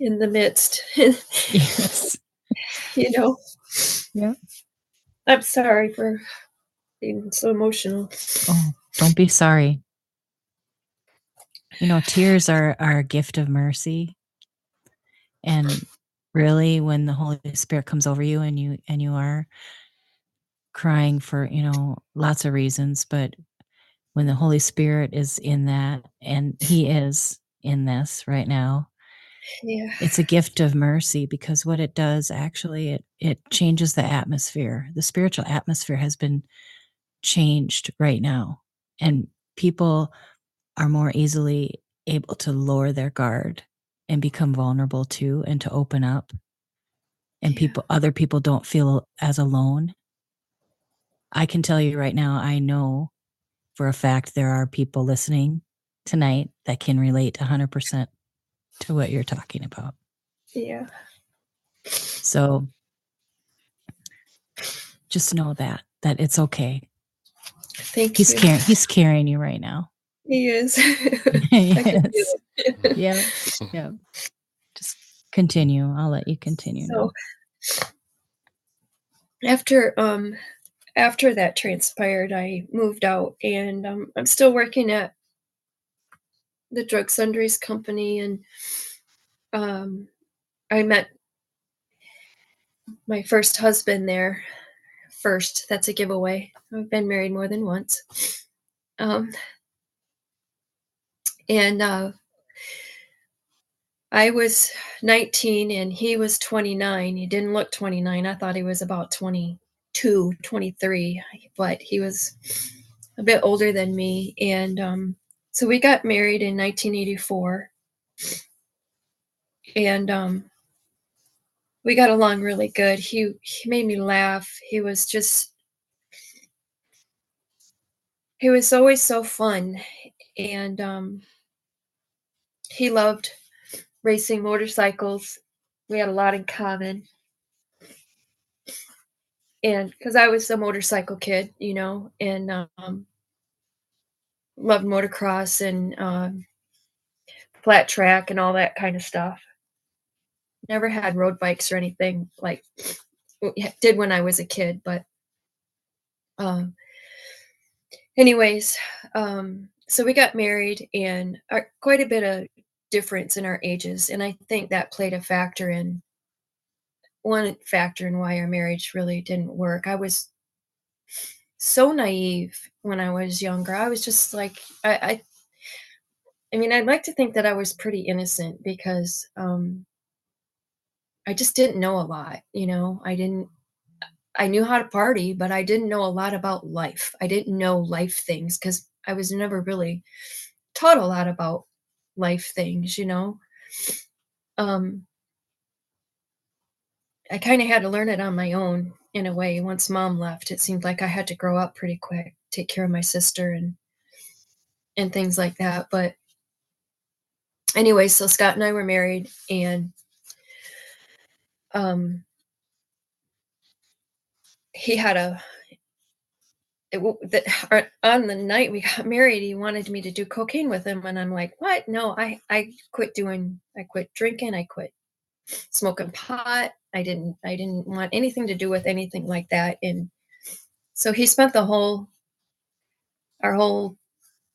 Speaker 6: in the midst.
Speaker 5: Yes.
Speaker 6: you know.
Speaker 5: Yeah.
Speaker 6: I'm sorry for being so emotional.
Speaker 5: Oh, don't be sorry. You know, tears are, are a gift of mercy. And really when the Holy Spirit comes over you and you and you are crying for, you know, lots of reasons, but when the Holy Spirit is in that and he is in this right now,
Speaker 6: Yeah.
Speaker 5: it's a gift of mercy because what it does actually it it changes the atmosphere the spiritual atmosphere has been changed right now and people are more easily able to lower their guard and become vulnerable to and to open up and
Speaker 6: Yeah.
Speaker 5: people other people don't feel as alone i can tell you right now i know for a fact there are people listening tonight that can relate 100% to what you're talking about
Speaker 6: Yeah.
Speaker 5: So just know that that it's okay.
Speaker 6: Thank
Speaker 5: He's
Speaker 6: you.
Speaker 5: carrying he's carrying you right now.
Speaker 6: He is.
Speaker 5: Yes. Yeah. Yeah. Just continue. I'll let you continue.
Speaker 6: So after um after that transpired, I moved out and um, I'm still working at the drug sundries company and um I met my first husband there first. That's a giveaway. I've been married more than once. Um and uh I was 19 and he was 29. He didn't look 29. I thought he was about 22, 23, but he was a bit older than me. And um, so we got married in 1984. And um, we got along really good. He, he made me laugh. He was just, he was always so fun. And um, he loved racing motorcycles. We had a lot in common. and because I was a motorcycle kid, you know, and um, loved motocross and um, flat track and all that kind of stuff. Never had road bikes or anything like did when I was a kid, but um, anyways, um, so we got married and our, quite a bit of difference in our ages, and I think that played a factor in one factor in why our marriage really didn't work. I was so naive when I was younger. I was just like I I, I mean, I'd like to think that I was pretty innocent because um I just didn't know a lot, you know. I didn't I knew how to party, but I didn't know a lot about life. I didn't know life things cuz I was never really taught a lot about life things, you know. Um I kind of had to learn it on my own in a way. Once mom left, it seemed like I had to grow up pretty quick, take care of my sister and and things like that. But anyway, so Scott and I were married and um he had a it, the, on the night we got married he wanted me to do cocaine with him and i'm like what? No i i quit doing i quit drinking i quit smoking pot. I didn't i didn't want anything to do with anything like that. And so he spent the whole our whole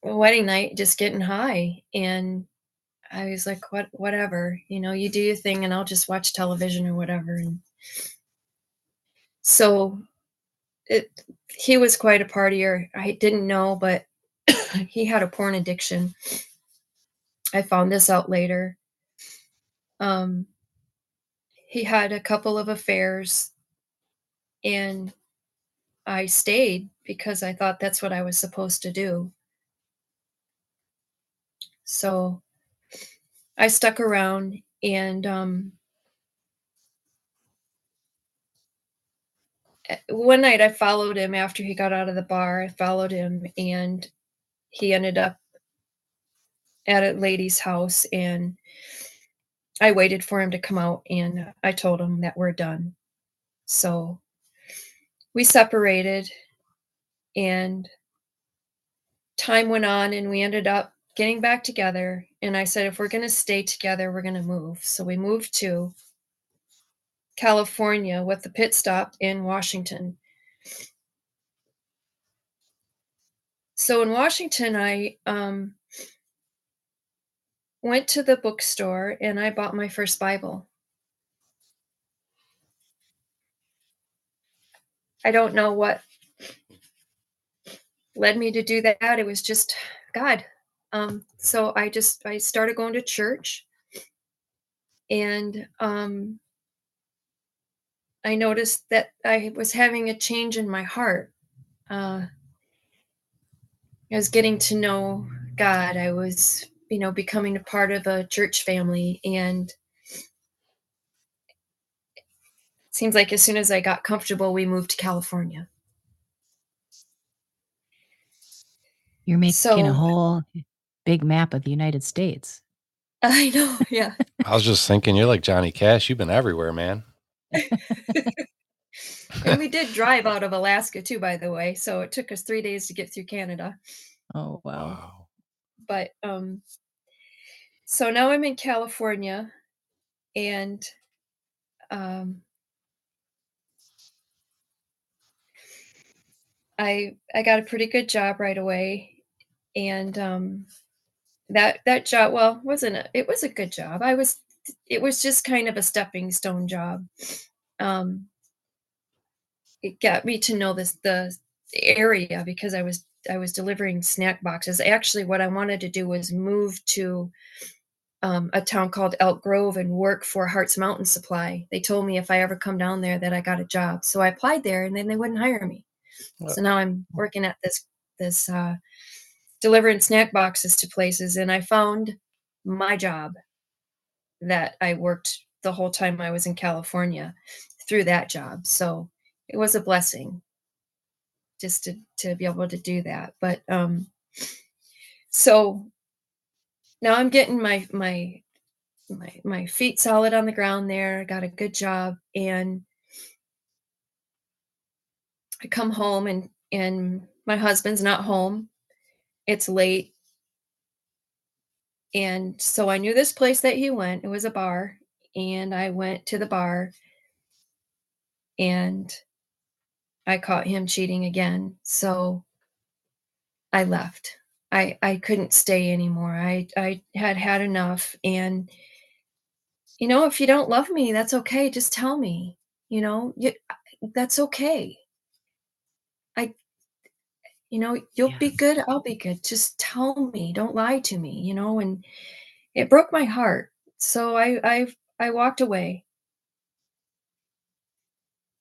Speaker 6: wedding night just getting high. And i was like what whatever you know you do your thing and i'll just watch television or whatever. And so it he was quite a partier. I didn't know but he had a porn addiction. I found this out later. Um he had a couple of affairs and i stayed because i thought that's what i was supposed to do. So i stuck around and um one night I followed him after he got out of the bar. I followed him and he ended up at a lady's house and I waited for him to come out and I told him that we're done. So we separated and time went on and we ended up getting back together and I said if we're going to stay together we're going to move. So we moved to California with the pit stop in Washington. So in Washington I um went to the bookstore and I bought my first Bible. I don't know what led me to do that. It was just God. Um, so I just I started going to church, and um, I noticed that I was having a change in my heart. Uh, I was getting to know God. I was, you know, becoming a part of a church family, and it seems like as soon as I got comfortable, we moved to California.
Speaker 5: You're making
Speaker 6: So-
Speaker 5: a whole big map of the United States.
Speaker 6: I know, yeah.
Speaker 1: I was just thinking, you're like Johnny Cash. You've been everywhere, man.
Speaker 6: And we did drive out of Alaska too, by the way. So it took us three days to get through Canada.
Speaker 5: Oh wow.
Speaker 1: Wow.
Speaker 6: But um, so now I'm in California, and um, I I got a pretty good job right away, and um, that that job well wasn't a, it was a good job. I was it was just kind of a stepping stone job. Um, it got me to know this the area because I was I was delivering snack boxes. Actually, what I wanted to do was move to um, a town called Elk Grove and work for Hearts Mountain Supply. They told me if I ever come down there that I got a job. So I applied there, and then they wouldn't hire me. So now I'm working at this this uh, delivering snack boxes to places, and I found my job that I worked the whole time I was in California through that job. So it was a blessing just to to be able to do that. But um so now I'm getting my my my my feet solid on the ground there. I got a good job and I come home and and my husband's not home. It's late. And so I knew this place that he went. It was a bar and I went to the bar and I caught him cheating again. So I left. I I couldn't stay anymore. I I had had enough and you know, if you don't love me, that's okay. Just tell me. You know, you, that's okay. You know, you'll be good, I'll be good. Just tell me. Don't lie to me, you know, and it broke my heart. So I I I walked away.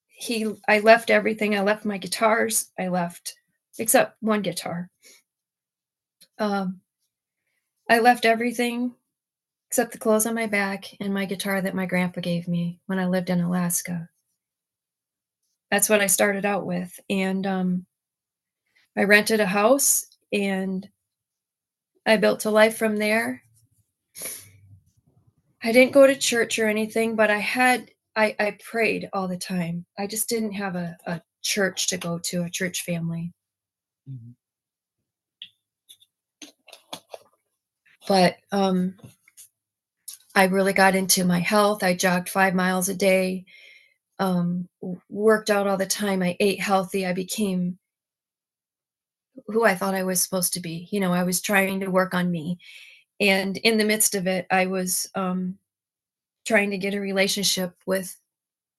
Speaker 6: He I left everything. I left my guitars. I left except one guitar. Um I left everything except the clothes on my back and my guitar that my grandpa gave me when I lived in Alaska. That's what I started out with and um I rented a house and I built a life from there. I didn't go to church or anything, but I had I, I prayed all the time. I just didn't have a, a church to go to, a church family.
Speaker 5: Mhm.
Speaker 6: But um I really got into my health. I jogged five miles a day, um, worked out all the time. I ate healthy. I became who I thought I was supposed to be. You know, I was trying to work on me. And in the midst of it, I was um, trying to get a relationship with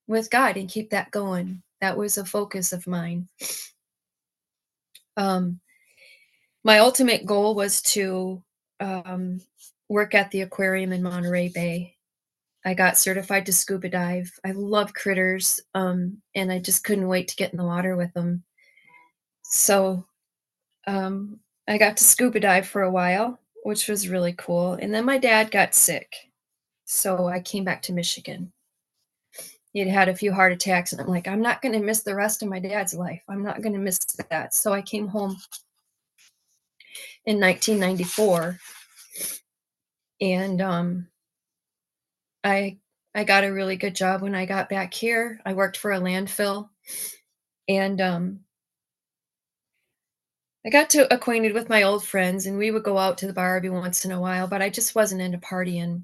Speaker 6: with God and keep that going. That was a focus of mine. Um, my ultimate goal was to um, work at the aquarium in Monterey Bay. I got certified to scuba dive. I love critters, um, and I just couldn't wait to get in the water with them. So um, I got to scuba dive for a while, which was really cool. And then my dad got sick, so I came back to Michigan. he'd had a few heart attacks, and I'm like, I'm not going to miss the rest of my dad's life. I'm not going to miss that. So I came home in 1994, and um, I I got a really good job when I got back here. I worked for a landfill, and um, I got to acquainted with my old friends, and we would go out to the bar every once in a while. But I just wasn't into partying.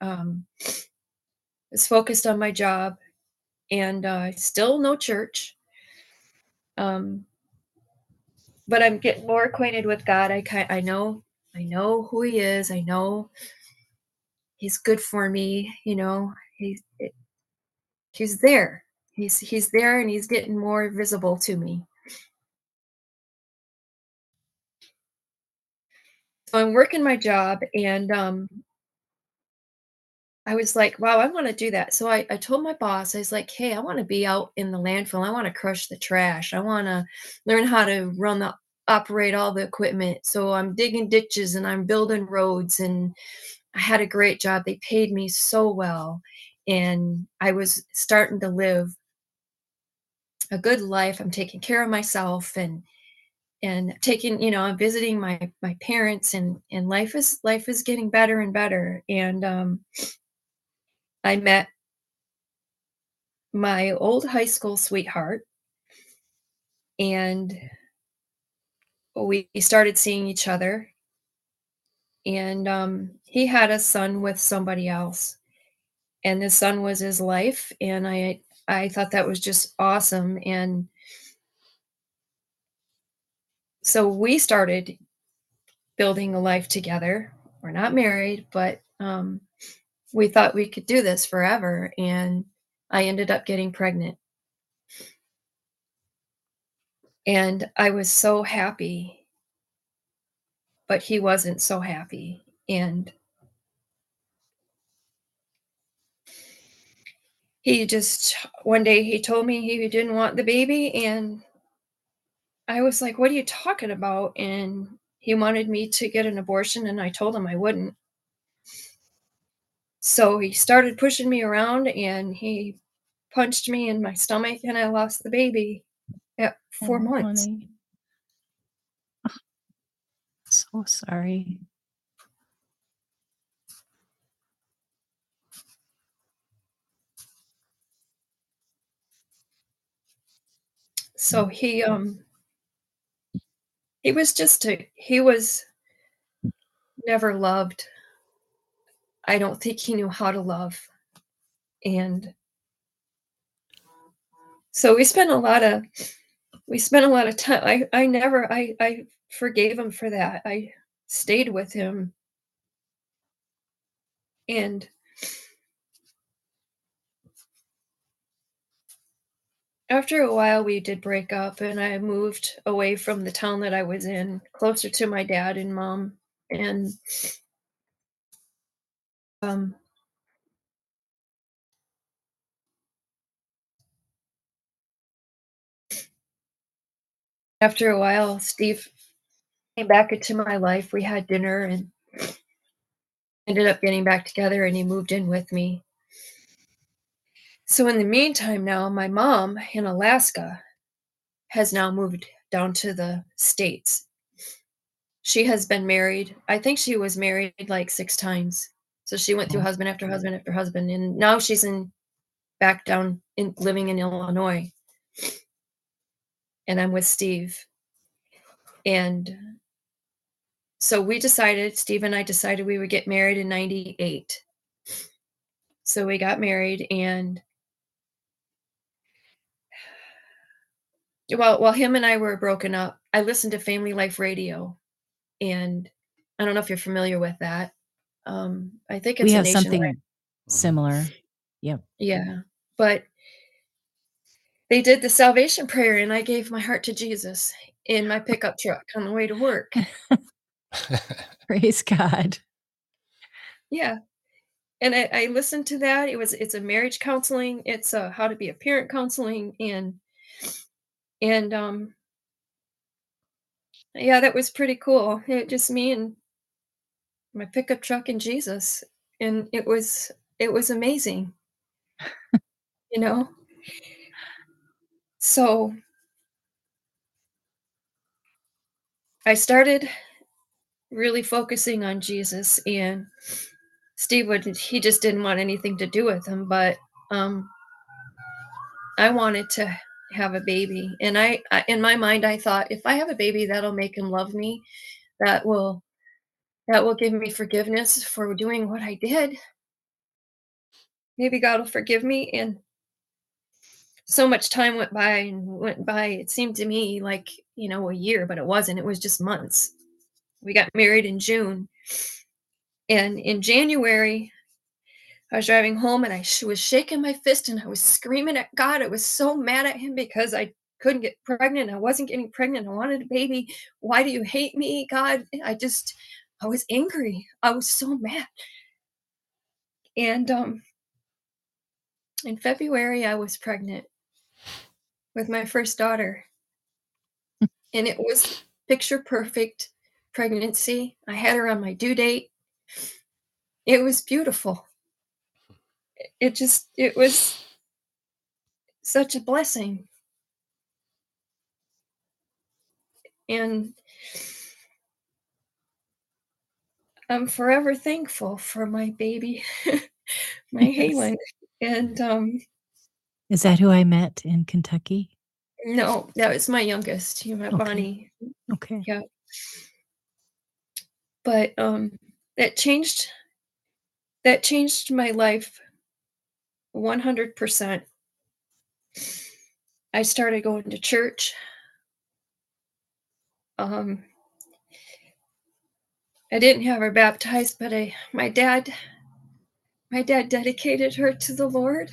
Speaker 6: Um, was focused on my job, and uh, still no church. Um, but I'm getting more acquainted with God. I kind I know I know who He is. I know He's good for me. You know, it, He's there. He's He's there, and He's getting more visible to me. So I'm working my job, and um, I was like, wow, I want to do that. So I, I told my boss, I was like, hey, I want to be out in the landfill. I want to crush the trash. I want to learn how to run the operate all the equipment. So I'm digging ditches and I'm building roads and I had a great job. They paid me so well and I was starting to live a good life. I'm taking care of myself and and taking, you know, I'm visiting my my parents and and life is life is getting better and better. And um I met my old high school sweetheart and we started seeing each other and um, he had a son with somebody else and the son was his life and i i thought that was just awesome and so we started building a life together. We're not married but um, we thought we could do this forever and i ended up getting pregnant. And i was so happy but he wasn't so happy and he just one day he told me he didn't want the baby and i was like what are you talking about and he wanted me to get an abortion and i told him i wouldn't so he started pushing me around and he punched me in my stomach and i lost the baby at four
Speaker 5: Oh,
Speaker 6: months.
Speaker 5: So sorry.
Speaker 6: so he um he was just a he was never loved. I don't think he knew how to love. And so we spent a lot of we spent a lot of time i i never i i forgave him for that. I stayed with him. And after a while we did break up and i moved away from the town that i was in closer to my dad and mom and um after a while steve came back into my life. We had dinner and ended up getting back together and he moved in with me so in the meantime now my mom in alaska has now moved down to the states. She has been married i think she was married like six times. So she went through
Speaker 5: Oh.
Speaker 6: husband after husband after husband and now she's in back down in living in illinois. And i'm with steve. And so we decided steve and i decided we would get married in 98 so we got married and well while him and i were broken up i listened to family life radio and i don't know if you're familiar with that um i think it's
Speaker 5: we have
Speaker 6: nationwide
Speaker 5: something similar. Yep.
Speaker 6: Yeah. But they did the salvation prayer and I gave my heart to Jesus in my pickup truck on the way to work.
Speaker 5: Praise God.
Speaker 6: Yeah. And I, I listened to that. It was it's a marriage counseling, it's a how to be a parent counseling and and um yeah, that was pretty cool. It just me and my pickup truck and Jesus. And it was it was amazing. you know? So I started really focusing on Jesus and Steve would he just didn't want anything to do with him, but um I wanted to have a baby and I, I in my mind I thought if I have a baby that'll make him love me. That will that will give me forgiveness for doing what I did. Maybe God will forgive me and so much time went by and went by. It seemed to me like, you know, a year, but it wasn't. It was just months. We got married in June. And in January, I was driving home and I was shaking my fist and I was screaming at God. I was so mad at him because I couldn't get pregnant. I wasn't getting pregnant. I wanted a baby. Why do you hate me, God? I just, I was angry. I was so mad. And um, in February, I was pregnant with my first daughter. and it was picture perfect pregnancy. I had her on my due date. It was beautiful. It just, it was such a blessing. And I'm forever thankful for my baby, my
Speaker 5: Yes.
Speaker 6: Halen. And um,
Speaker 5: Is that who I met in Kentucky?
Speaker 6: no, that was my youngest. You met
Speaker 5: Okay.
Speaker 6: Bonnie.
Speaker 5: Okay.
Speaker 6: Yeah. But um, that changed. That changed my life 100%. I started going to church. Um, I didn't have her baptized, but I, my dad, my dad dedicated her to the Lord.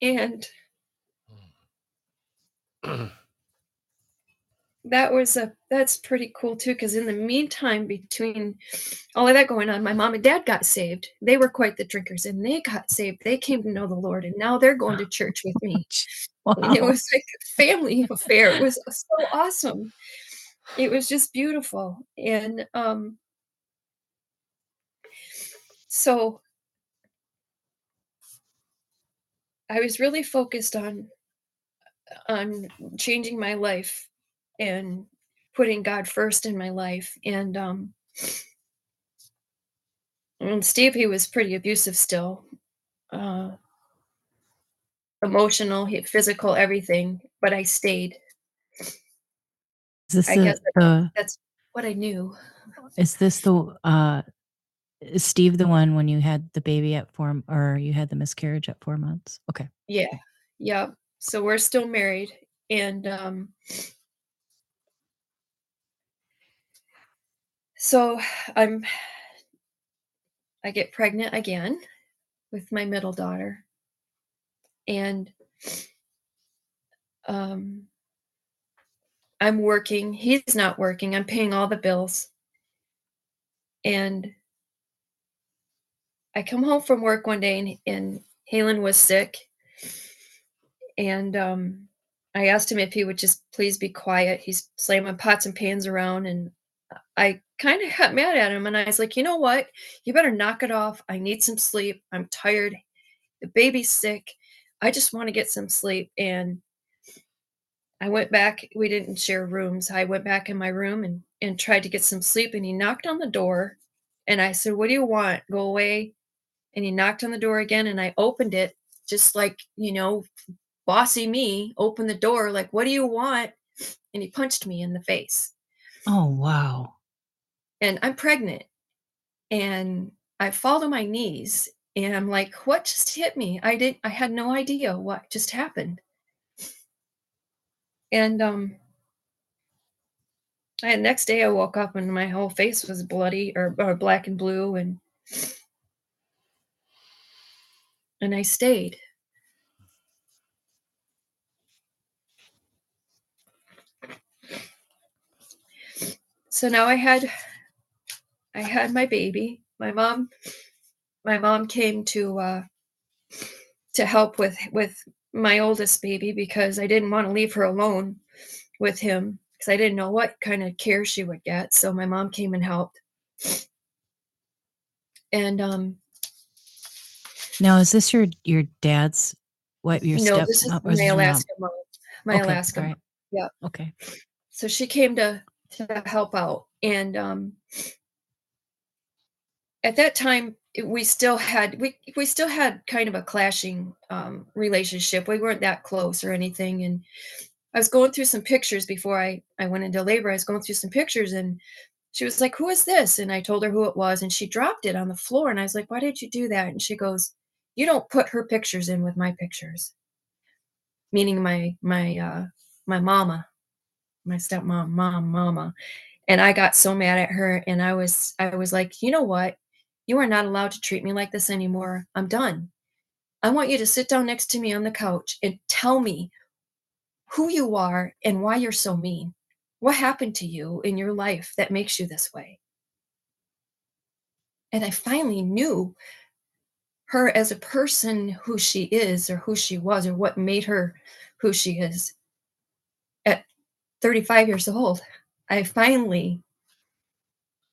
Speaker 6: And that was a that's pretty cool too because in the meantime between all of that going on my mom and dad got saved. They were quite the drinkers and they got saved. They came to know the lord and now they're going to church with me. And it was like a family affair. It was so awesome. It was just beautiful. And um so i was really focused on on changing my life and putting god first in my life. And um and steve he was pretty abusive still uh emotional he- physical everything but i stayed.
Speaker 5: Is this
Speaker 6: I
Speaker 5: the,
Speaker 6: guess
Speaker 5: the
Speaker 6: that's what i knew.
Speaker 5: Is this the uh is Steve the one when you had the baby at four or you had the miscarriage at four months? Okay.
Speaker 6: yeah. Yeah so we're still married and um so i'm i get pregnant again with my middle daughter. And um i'm working he's not working i'm paying all the bills. And i come home from work one day and, and halen was sick. And um i asked him if he would just please be quiet. He's slamming pots and pans around and i kind of got mad at him and i was like you know what? You better knock it off. I need some sleep. I'm tired. The baby's sick. I just want to get some sleep. And i went back we didn't share rooms. I went back in my room and and tried to get some sleep and he knocked on the door and i said what do you want? Go away. And he knocked on the door again and i opened it just like you know bossy me opened the door like what do you want? And he punched me in the face.
Speaker 5: Oh wow.
Speaker 6: And i'm pregnant and i fall to my knees and i'm like what just hit me? I didn't, i had no idea what just happened. And um and next day i woke up and my whole face was bloody or, or black and blue and and i stayed. So now i had i had my baby my mom my mom came to uh to help with with my oldest baby because i didn't want to leave her alone with him because i didn't know what kind of care she would get so my mom came and helped and um
Speaker 5: Now, is this your your dad's what your
Speaker 6: no,
Speaker 5: step
Speaker 6: this is
Speaker 5: uh,
Speaker 6: my? Alaska mom. My
Speaker 5: Okay,
Speaker 6: Alaska
Speaker 5: right.
Speaker 6: Yeah.
Speaker 5: Okay.
Speaker 6: So she came to to help out, and um, at that time we still had we we still had kind of a clashing um, relationship. We weren't that close or anything, and I was going through some pictures before I I went into labor. I was going through some pictures, and she was like, "Who is this?" And I told her who it was, and she dropped it on the floor. And I was like, "Why did you do that?" And she goes, "You don't put her pictures in with my pictures," meaning my my uh, my mama, my stepmom, mom, mama. And I got so mad at her, and I was I was like, "You know what? You are not allowed to treat me like this anymore. I'm done. I want you to sit down next to me on the couch and tell me who you are and why you're so mean. What happened to you in your life that makes you this way? And I finally knew her as a person who she is or who she was or what made her who she is at 35 years old. I finally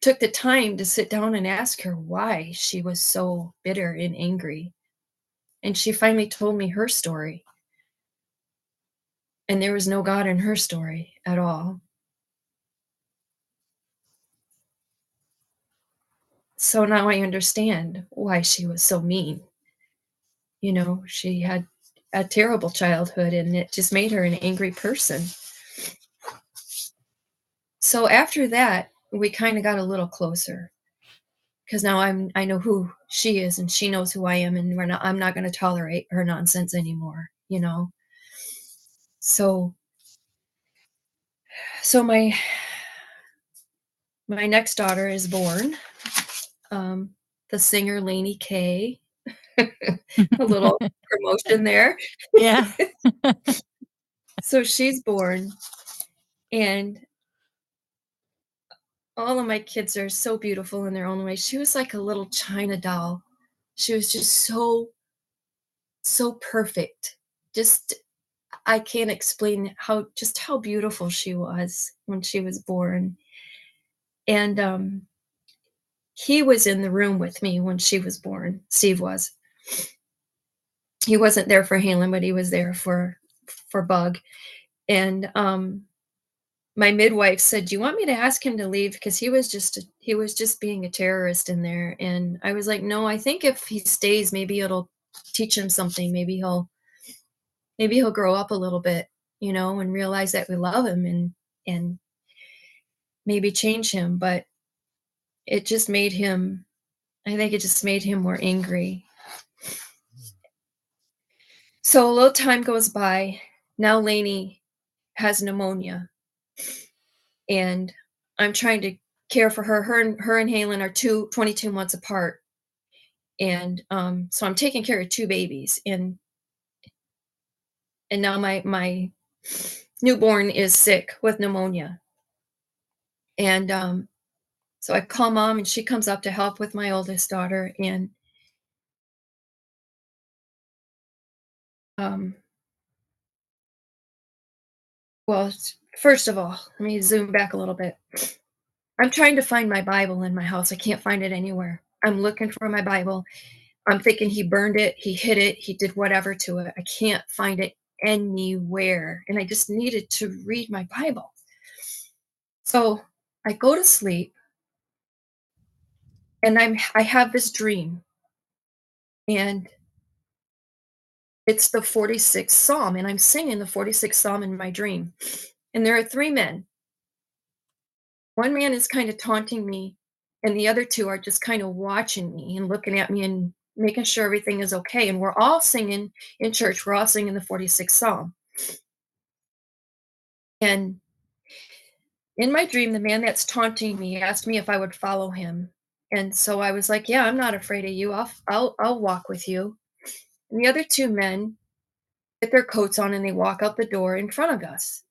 Speaker 6: took the time to sit down and ask her why she was so bitter and angry. And she finally told me her story. And there was no God in her story at all. So now I understand why she was so mean. You know, she had a terrible childhood and it just made her an angry person. So after that, we kind of got a little closer. Cuz now I'm I know who she is and she knows who I am and we're not I'm not going to tolerate her nonsense anymore, you know. So so my my next daughter is born. Um the singer Lainey K. a little promotion there.
Speaker 5: Yeah.
Speaker 6: So she's born and all of my kids are so beautiful in their own way. She was like a little china doll. She was just so so perfect. Just I can't explain how just how beautiful she was when she was born. And um he was in the room with me when she was born. Steve was. He wasn't there for Halen, but he was there for for Bug. And um my midwife said, "Do you want me to ask him to leave because he was just a, he was just being a terrorist in there." And I was like, "No, I think if he stays, maybe it'll teach him something. Maybe he'll maybe he'll grow up a little bit, you know, and realize that we love him and and maybe change him." But it just made him I think it just made him more angry. So a little time goes by. Now Lainey has pneumonia. And I'm trying to care for her. Her and her and Halen are two 22 months apart. And um, so I'm taking care of two babies. And and now my my newborn is sick with pneumonia. And um, so I call mom and she comes up to help with my oldest daughter. And um, well, first of all, let me zoom back a little bit. I'm trying to find my Bible in my house. I can't find it anywhere. I'm looking for my Bible. I'm thinking he burned it, he hid it, he did whatever to it. I can't find it anywhere. And I just needed to read my Bible. So I go to sleep and I'm I have this dream. And it's the 46th Psalm, and I'm singing the 46th Psalm in my dream. And there are three men. One man is kind of taunting me, and the other two are just kind of watching me and looking at me and making sure everything is okay. And we're all singing in church, we're all singing the 46th Psalm. And in my dream, the man that's taunting me asked me if I would follow him. And so I was like, "Yeah, I'm not afraid of you. I'll I'll I'll walk with you." And the other two men get their coats on and they walk out the door in front of us.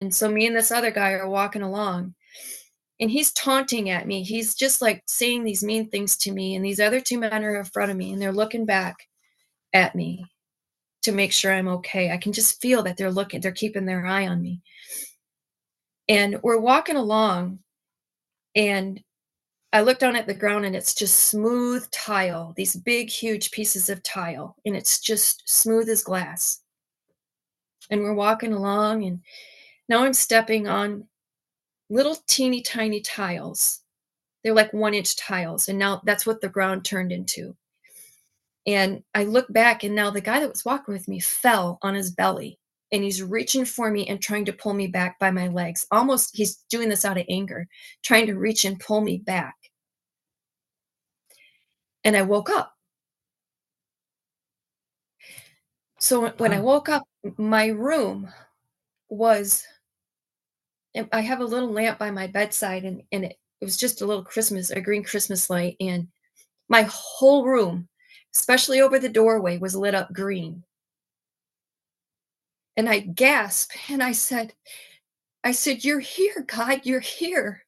Speaker 6: And so me and this other guy are walking along. And he's taunting at me. He's just like saying these mean things to me. And these other two men are in front of me and they're looking back at me to make sure I'm okay. I can just feel that they're looking, they're keeping their eye on me. And we're walking along and I look down at the ground and it's just smooth tile, these big, huge pieces of tile, and it's just smooth as glass. And we're walking along, and now I'm stepping on little teeny tiny tiles. They're like one inch tiles, and now that's what the ground turned into. And I look back, and now the guy that was walking with me fell on his belly and he's reaching for me and trying to pull me back by my legs. Almost, he's doing this out of anger, trying to reach and pull me back. And I woke up. So when I woke up, my room was, I have a little lamp by my bedside, and, and it, it was just a little Christmas, a green Christmas light. And my whole room, especially over the doorway, was lit up green and I gasped and I said, I said, You're here, God, you're here.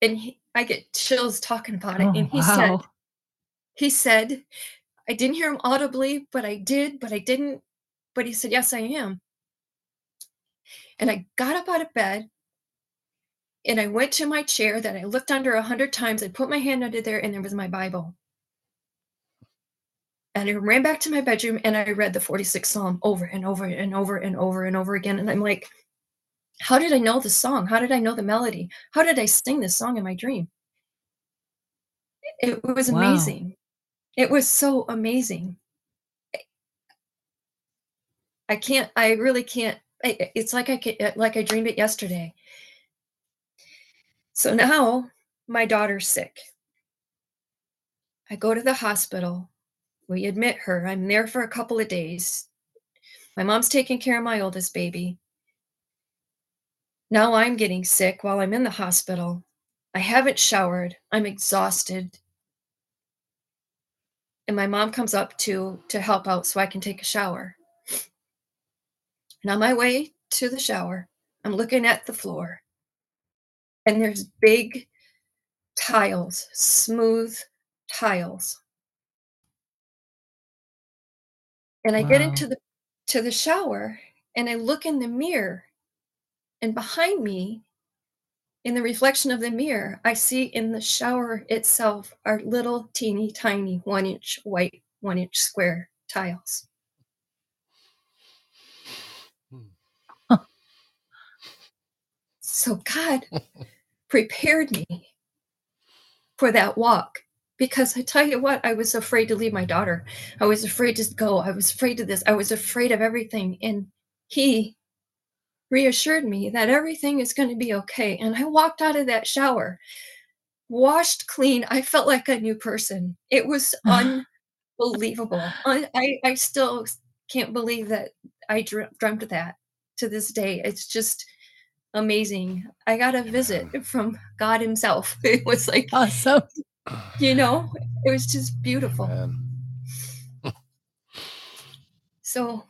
Speaker 6: And he, I get chills talking about it.
Speaker 5: Oh,
Speaker 6: and he
Speaker 5: wow.
Speaker 6: said, He said, I didn't hear him audibly, but I did, but I didn't. But he said, Yes, I am. And I got up out of bed and I went to my chair that I looked under a hundred times. I put my hand under there and there was my Bible. And I ran back to my bedroom and I read the 46th Psalm over and over and over and over and over again. And I'm like, how did I know the song? How did I know the melody? How did I sing this song in my dream? It was
Speaker 5: Wow.
Speaker 6: amazing. It was so amazing. I can't, I really can't. It's like I can, uh, like I dreamed it yesterday. So now my daughter's sick. I go to the hospital. We admit her. I'm there for a couple of days. My mom's taking care of my oldest baby. Now I'm getting sick while I'm in the hospital. I haven't showered. I'm exhausted. And my mom comes up to to help out so I can take a shower. And on my way to the shower, I'm looking at the floor. And there's big tiles, smooth tiles. And I get into the to the shower and I look in the mirror and behind me in the reflection of the mirror, I see in the shower itself are little teeny tiny one inch white, one inch square tiles. So God prepared me for that walk because I tell you what, I was afraid to leave my daughter. I was afraid to go. I was afraid of this. I was afraid of everything. And He reassured me that everything is going to be okay. And I walked out of that shower washed clean. I felt like a new person. It was unbelievable. I, I, still can't believe that I dreamt of that to this day. It's just amazing. I got a visit from God Himself. It was like,
Speaker 5: Awesome.
Speaker 6: you know, it was just beautiful.
Speaker 1: Man.
Speaker 6: So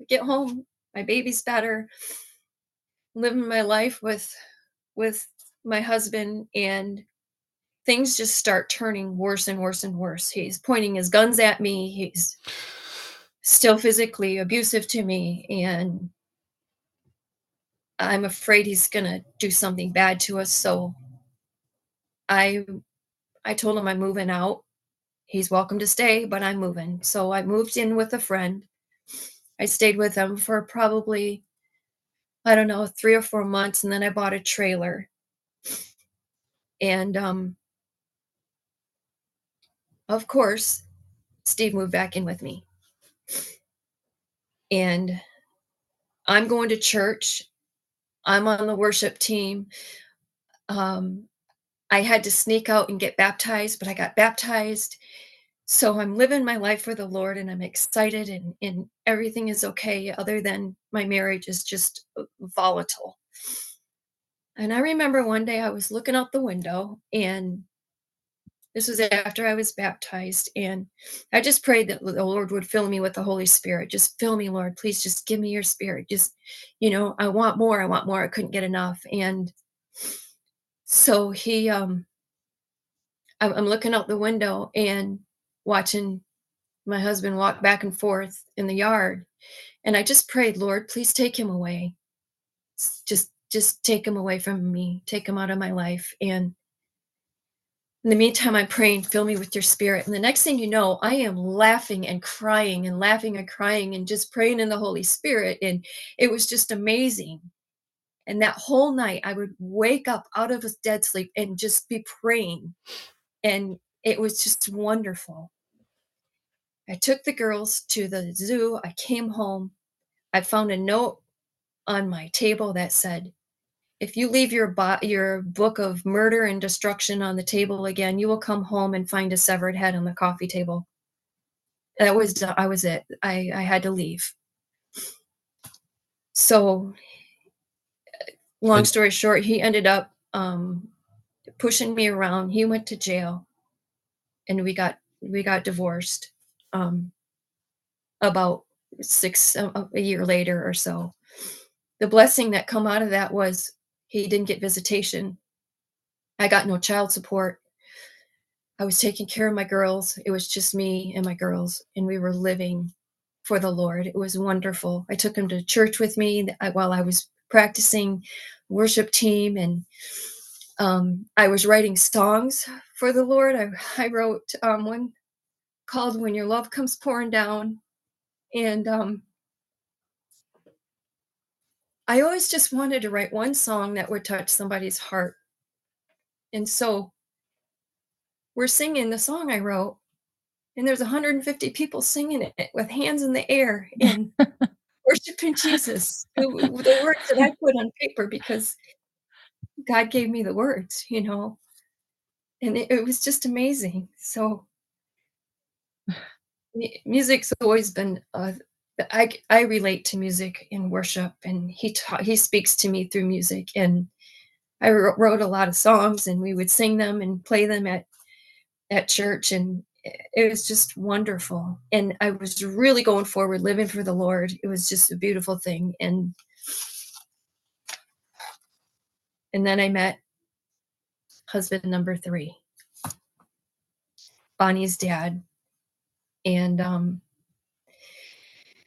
Speaker 6: I get home, my baby's better, living my life with with my husband and things just start turning worse and worse and worse. He's pointing his guns at me. He's still physically abusive to me and I'm afraid he's going to do something bad to us. So I I told him I'm moving out. He's welcome to stay, but I'm moving. So I moved in with a friend. I stayed with him for probably I don't know, 3 or 4 months and then I bought a trailer. And um of course, Steve moved back in with me. And I'm going to church. I'm on the worship team. Um, I had to sneak out and get baptized, but I got baptized. So I'm living my life for the Lord and I'm excited and, and everything is okay, other than my marriage is just uh, volatile. And I remember one day I was looking out the window and this was after I was baptized. And I just prayed that the Lord would fill me with the Holy Spirit. Just fill me, Lord. Please just give me your spirit. Just, you know, I want more. I want more. I couldn't get enough. And so he, um, I'm, looking out the window and watching my husband walk back and forth in the yard. And I just prayed, Lord, please take him away. Just, just take him away from me. Take him out of my life. And In the meantime, I'm praying, fill me with your spirit. And the next thing you know, I am laughing and crying and laughing and crying and just praying in the Holy Spirit. And it was just amazing. And that whole night, I would wake up out of a dead sleep and just be praying. And it was just wonderful. I took the girls to the zoo. I came home. I found a note on my table that said, if you leave your bo- your book of murder and destruction on the table again, you will come home and find a severed head on the coffee table. That was I was it. I I had to leave. So, long story short, he ended up um, pushing me around. He went to jail, and we got we got divorced. Um, about six a, a year later or so. The blessing that come out of that was he didn't get visitation. I got no child support. I was taking care of my girls. It was just me and my girls, and we were living for the Lord. It was wonderful. I took him to church with me while I was practicing worship team, and um, I was writing songs for the Lord. I, I wrote um, one called "When Your Love Comes Pouring Down," and um, I always just wanted to write one song that would touch somebody's heart. And so we're singing the song I wrote, and there's 150 people singing it with hands in the air and worshiping Jesus. The, the words that I put on paper because God gave me the words, you know, and it, it was just amazing. So music's always been uh, I I relate to music in worship, and he taught he speaks to me through music, and I wrote a lot of songs, and we would sing them and play them at at church, and it was just wonderful. And I was really going forward, living for the Lord. It was just a beautiful thing, and and then I met husband number three, Bonnie's dad, and um,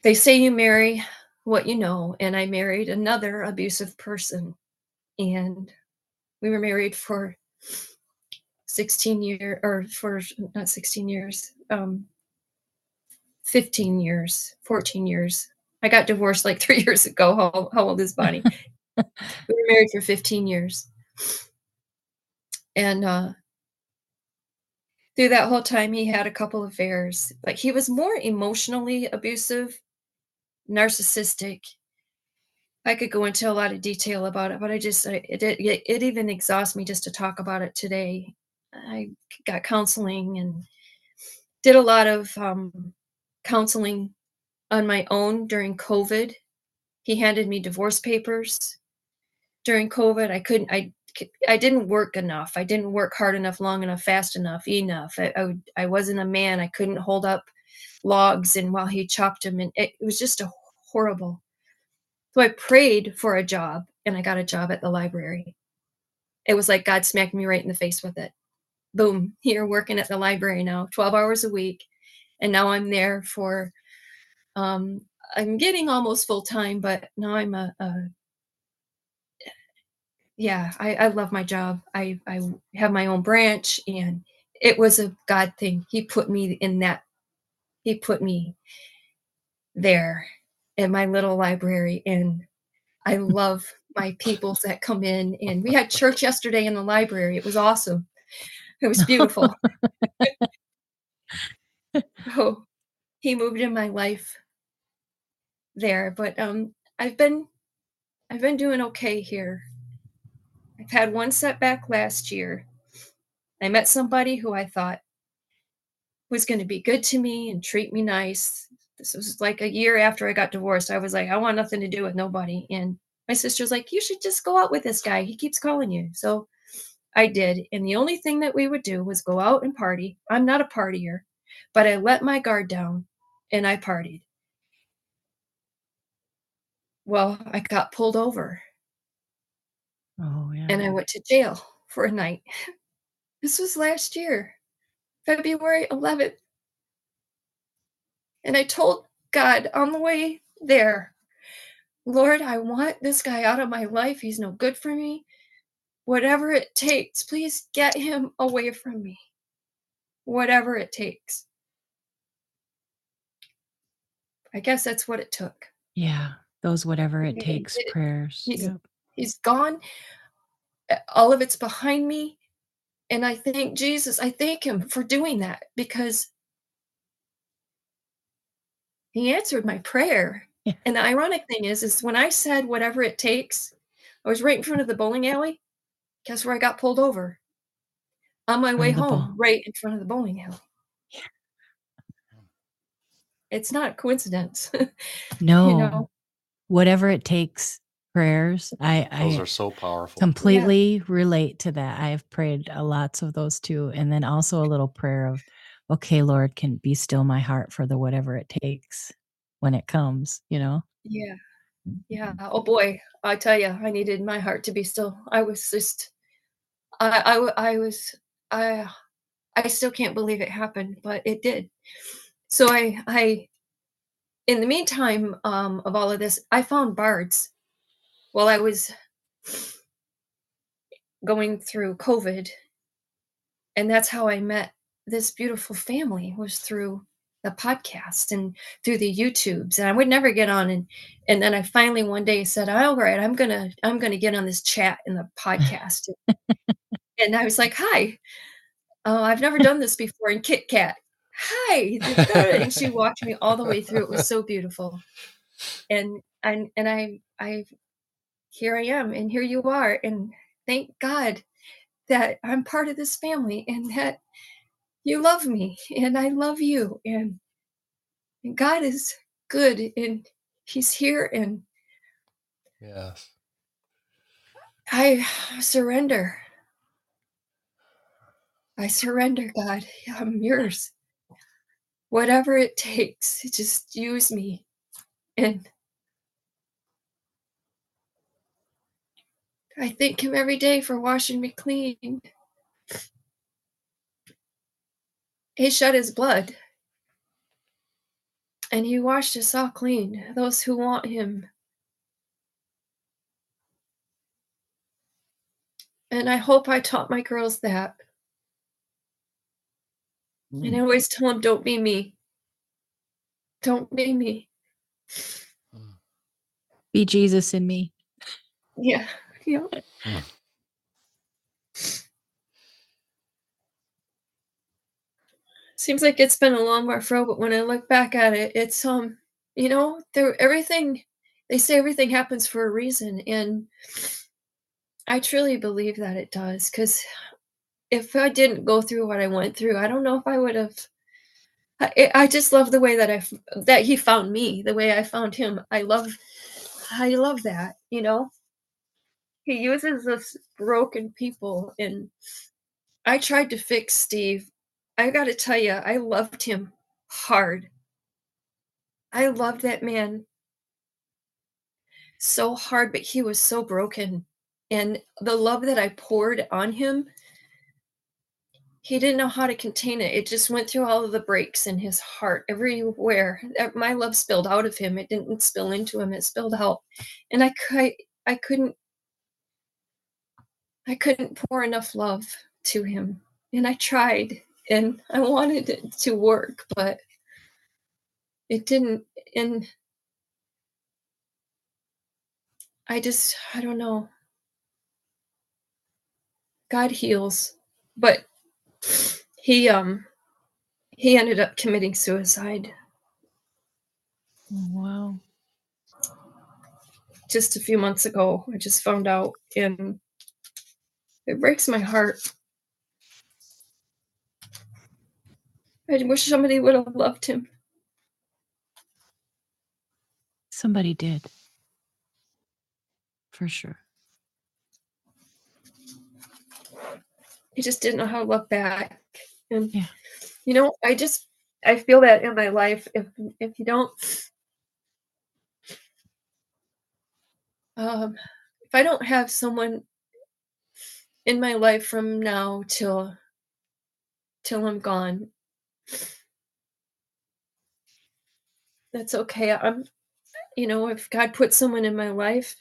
Speaker 6: they say you marry what you know, and I married another abusive person, and we were married for 16 years or for not 16 years um 15 years 14 years. I got divorced like three years ago. How, how old is bonnie? We were married for 15 years. And uh through that whole time he had a couple of affairs. But he was more emotionally abusive narcissistic. I could go into a lot of detail about it but i just it, it it even exhausts me just to talk about it today. I got counseling and did a lot of um, counseling on my own during covid. He handed me divorce papers during covid. I couldn't I I didn't work enough. I didn't work hard enough long enough fast enough enough. I, I, I wasn't a man. I couldn't hold up logs and while he chopped them and it, it was just a horrible. So i prayed for a job and i got a job at the library. It was like god smacked me right in the face with it. Boom here working at the library now 12 hours a week and now i'm there for um i'm getting almost full time but now i'm a, a yeah I, I love my job. I i have my own branch and it was a god thing. He put me in that he put me there in my little library and i love my peoples that come in. And we had church yesterday in the library. It was awesome. It was beautiful. So he moved in my life there. But um i've been i've been doing okay here. I've had one setback last year. I met somebody who i thought was going to be good to me and treat me nice. This was like a year after i got divorced i was like i want nothing to do with nobody and my sister's like you should just go out with this guy he keeps calling you. So i did and the only thing that we would do was go out and party. I'm not a partier but i let my guard down and i partied. Well i got pulled over.
Speaker 5: Oh yeah.
Speaker 6: and I went to jail for a night. This was last year, February 11th. And I told God on the way there, Lord, I want this guy out of my life. He's no good for me. whatever it takes, please get him away from me. Whatever it takes. I guess that's what it took.
Speaker 5: Yeah. Those whatever it takes
Speaker 6: it.
Speaker 5: prayers.
Speaker 6: He's he's gone. All of it's behind me. And I thank Jesus. I thank him for doing that because he answered my prayer.
Speaker 5: Yeah.
Speaker 6: And the ironic thing is, is when I said whatever it takes, I was right in front of the bowling alley. Guess where I got pulled over? On my way
Speaker 5: of the bowl-
Speaker 6: home, right in front of the bowling alley. It's not a coincidence.
Speaker 5: No.
Speaker 6: you know,
Speaker 5: Whatever it takes prayers. I
Speaker 1: Those
Speaker 5: I
Speaker 1: are so powerful.
Speaker 5: completely relate to that. I've prayed a lots of those too. And then also a little prayer of, okay, Lord, can be still my heart for the whatever it takes when it comes, you know?
Speaker 6: yeah. Yeah. Oh boy, I tell you, I needed my heart to be still. I was just, I, I was, I, I still can't believe it happened, but it did. So I, I, in the meantime um, of all of this, I found bards while I was going through COVID, and that's how I met this beautiful family was through the podcast and through the YouTubes. And I would never get on and and then I finally one day said, "All right, I'm gonna I'm gonna get on this chat in the podcast." and I was like, "Hi, uh, I've never done this before." in Kit Kat, "Hi," and she walked me all the way through. It was so beautiful, and and and I I here I am, and here you are, and thank God that I'm part of this family, and that you love me, and I love you, and, and God is good, and He's here, and
Speaker 1: Yes.
Speaker 6: I surrender. I surrender, God. I'm yours. Whatever it takes, just use me. And I thank Him every day for washing me clean. He shed His blood. And He washed us all clean, those who want Him. And I hope I taught my girls that. And I mm. always tell them, don't be me. Don't be me. Mm.
Speaker 5: Be Jesus in me.
Speaker 6: Yeah. Yeah.
Speaker 1: Mm.
Speaker 6: Seems like it's been a long rough road, but when I look back at it, it's um, you know, there everything they say everything happens for a reason, and I truly believe that it does. Because if I didn't go through what I went through, I don't know if I would have. I, I just love the way that I that he found me, the way I found him. I love, I love that. You know, he uses us broken people, and I tried to fix Steve. I got to tell you, I loved him hard. I loved that man so hard, but he was so broken. And the love that I poured on him, he didn't know how to contain it. It just went through all of the breaks in his heart, everywhere. My love spilled out of him. It didn't spill into him. It spilled out, and I could, I couldn't, I couldn't pour enough love to him. And I tried, and I wanted it to work, but it didn't. And I just, I don't know. God heals, but he um he ended up committing suicide
Speaker 5: wow.
Speaker 6: just a few months ago. I just found out and it breaks my heart. I wish somebody would have loved him.
Speaker 5: Somebody did. For sure.
Speaker 6: He just didn't know how to look back. And
Speaker 5: Yeah.
Speaker 6: you know, I just I feel that in my life if if you don't um if I don't have someone in my life from now till till I'm gone that's okay. I'm you know, if God puts someone in my life,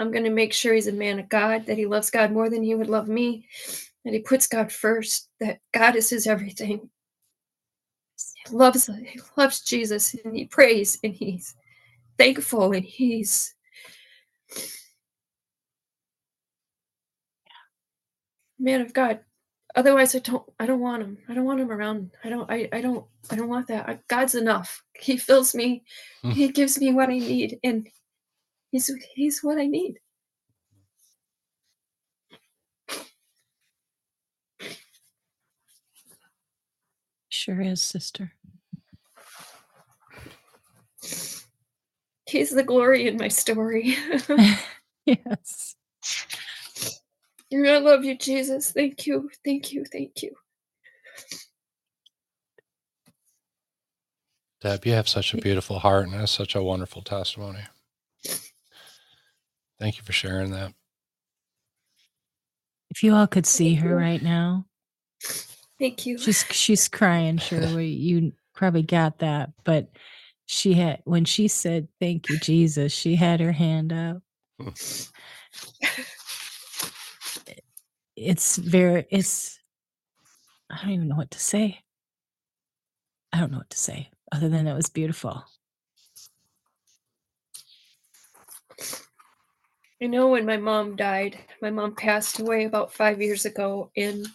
Speaker 6: I'm going to make sure he's a man of God, that he loves God more than he would love me, that he puts God first, that God is his everything. He loves he loves Jesus and he prays and he's thankful and he's man of God. Otherwise I don't I don't want him. I don't want him around. I don't I, I don't I don't want that. I, God's enough. He fills me.
Speaker 1: Hmm.
Speaker 6: He gives me what I need and he's he's what I need.
Speaker 5: Sure is, sister.
Speaker 6: He's the glory in my story.
Speaker 5: yes.
Speaker 6: And I love you, Jesus. Thank you. Thank you. Thank you.
Speaker 1: Deb, you have such a beautiful heart and that's such a wonderful testimony. Thank you for sharing that.
Speaker 5: If you all could see her right now,
Speaker 6: Thank you.
Speaker 5: she's she's crying. Sure, you probably got that, but she had when she said "Thank you, Jesus," she had her hand up. It's very. It's. I don't even know what to say. I don't know what to say other than it was beautiful.
Speaker 6: I know when my mom died, my mom passed away about five years ago, and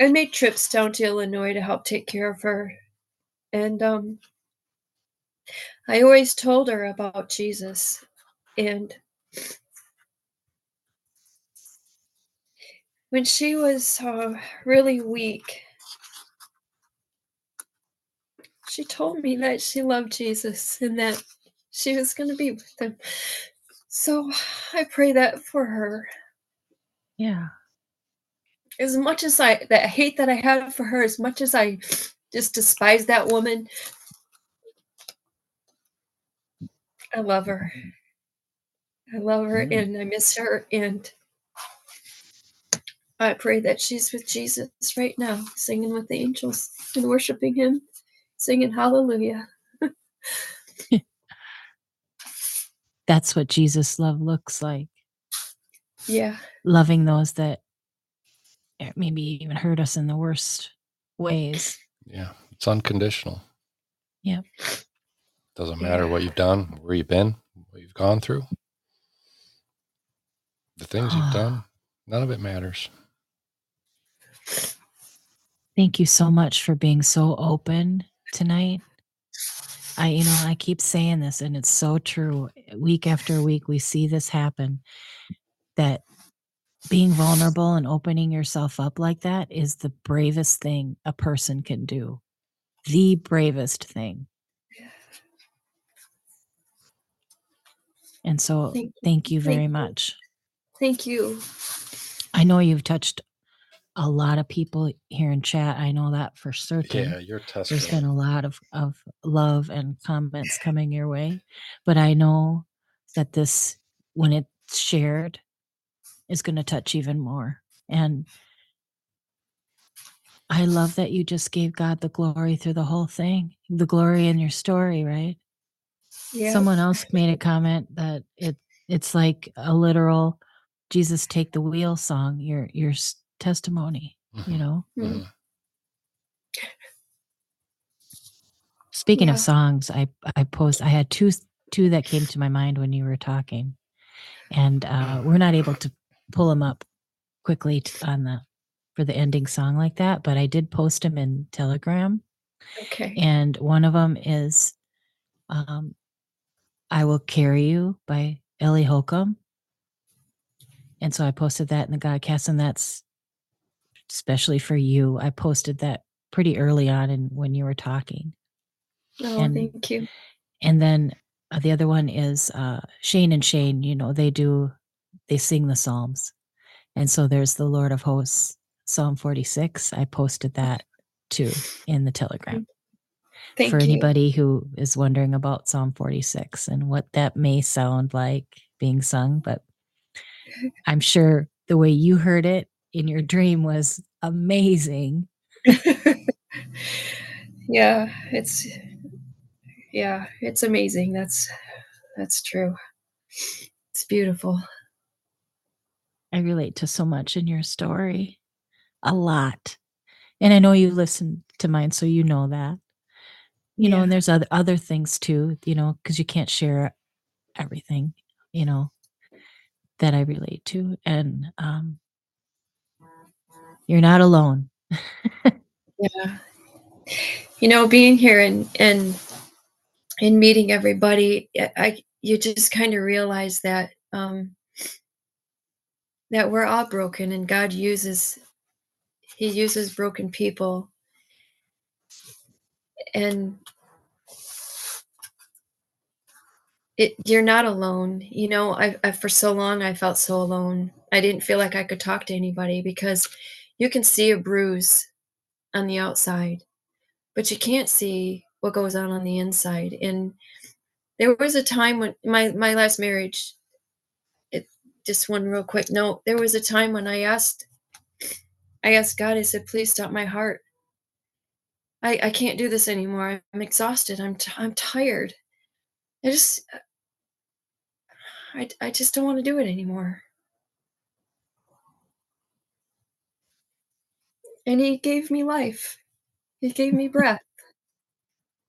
Speaker 6: I made trips down to Illinois to help take care of her. And um, I always told her about Jesus. And when she was uh, really weak, she told me that she loved Jesus and that she was going to be with him. So I pray that for her.
Speaker 5: Yeah.
Speaker 6: as much as I that hate that I have for her, as much as I just despise that woman, I love her. I love her
Speaker 1: Mm.
Speaker 6: and I miss her and I pray that she's with Jesus right now, singing with the angels and worshiping him, singing hallelujah.
Speaker 5: That's what Jesus' love looks like.
Speaker 6: Yeah.
Speaker 5: Loving those that maybe even hurt us in the worst ways.
Speaker 1: Yeah. It's unconditional.
Speaker 5: Yep.
Speaker 1: Doesn't matter what you've done, where you've been, what you've gone through. The things you've ah. done, none of it matters.
Speaker 5: Thank you so much for being so open tonight. I, you know, I keep saying this and it's so true. Week after week, we see this happen that being vulnerable and opening yourself up like that is the bravest thing a person can do. The bravest thing. And so,
Speaker 6: Thank you.
Speaker 5: thank you
Speaker 6: Thank
Speaker 5: very
Speaker 6: you.
Speaker 5: much.
Speaker 6: Thank you.
Speaker 5: I know you've touched a lot of people here in chat. I know that for certain.
Speaker 1: Yeah, your
Speaker 5: there's been a lot of, of love and comments coming your way but i know that this when it's shared is going to touch even more and i love that you just gave god the glory through the whole thing the glory in your story right
Speaker 6: Yeah.
Speaker 5: someone else made a comment that it it's like a literal jesus take the wheel song your your s- testimony you
Speaker 1: Mhm.
Speaker 5: know
Speaker 1: Mhm.
Speaker 5: Speaking
Speaker 6: Yeah.
Speaker 5: of songs, I I post I had two two that came to my mind when you were talking, and uh, we're not able to pull them up quickly t- on the for the ending song like that. But I did post them in Telegram,
Speaker 6: Okay.
Speaker 5: and one of them is um, "I Will Carry You" by Ellie Holcomb, and so I posted that in the Godcast, and that's especially for you. I posted that pretty early on, and when you were talking.
Speaker 6: Oh,
Speaker 5: and-
Speaker 6: thank you.
Speaker 5: and then uh, the other one is uh, Shane and Shane. You know, they do they sing the psalms, and so there's the Lord of Hosts Psalm 46. I posted that too in the Telegram
Speaker 6: Thank
Speaker 5: for
Speaker 6: you.
Speaker 5: anybody who is wondering about Psalm 46 and what that may sound like being sung, but I'm sure the way you heard it in your dream was amazing.
Speaker 6: yeah, it's yeah, it's amazing. That's that's true. It's beautiful.
Speaker 5: I relate to so much in your story. A lot. And I know you listen to mine, so you know that. You know, and there's other other things too, you know, because you can't share everything, you know, that I relate to. And um you're not alone.
Speaker 6: Yeah. You know, being here and and and meeting everybody, I, you just kind of realize that um that we're all broken and God uses he uses broken people and it you're not alone. You know, I, I for so long I felt so alone. I didn't feel like I could talk to anybody because you can see a bruise on the outside, but you can't see what goes on on the inside. And there was a time when my my last marriage it just one real quick note there was a time when i asked i asked god i said please stop my heart. I i can't do this anymore. I'm exhausted. I'm t- i'm tired. I just i i just don't want to do it anymore and he gave me life. He gave me breath.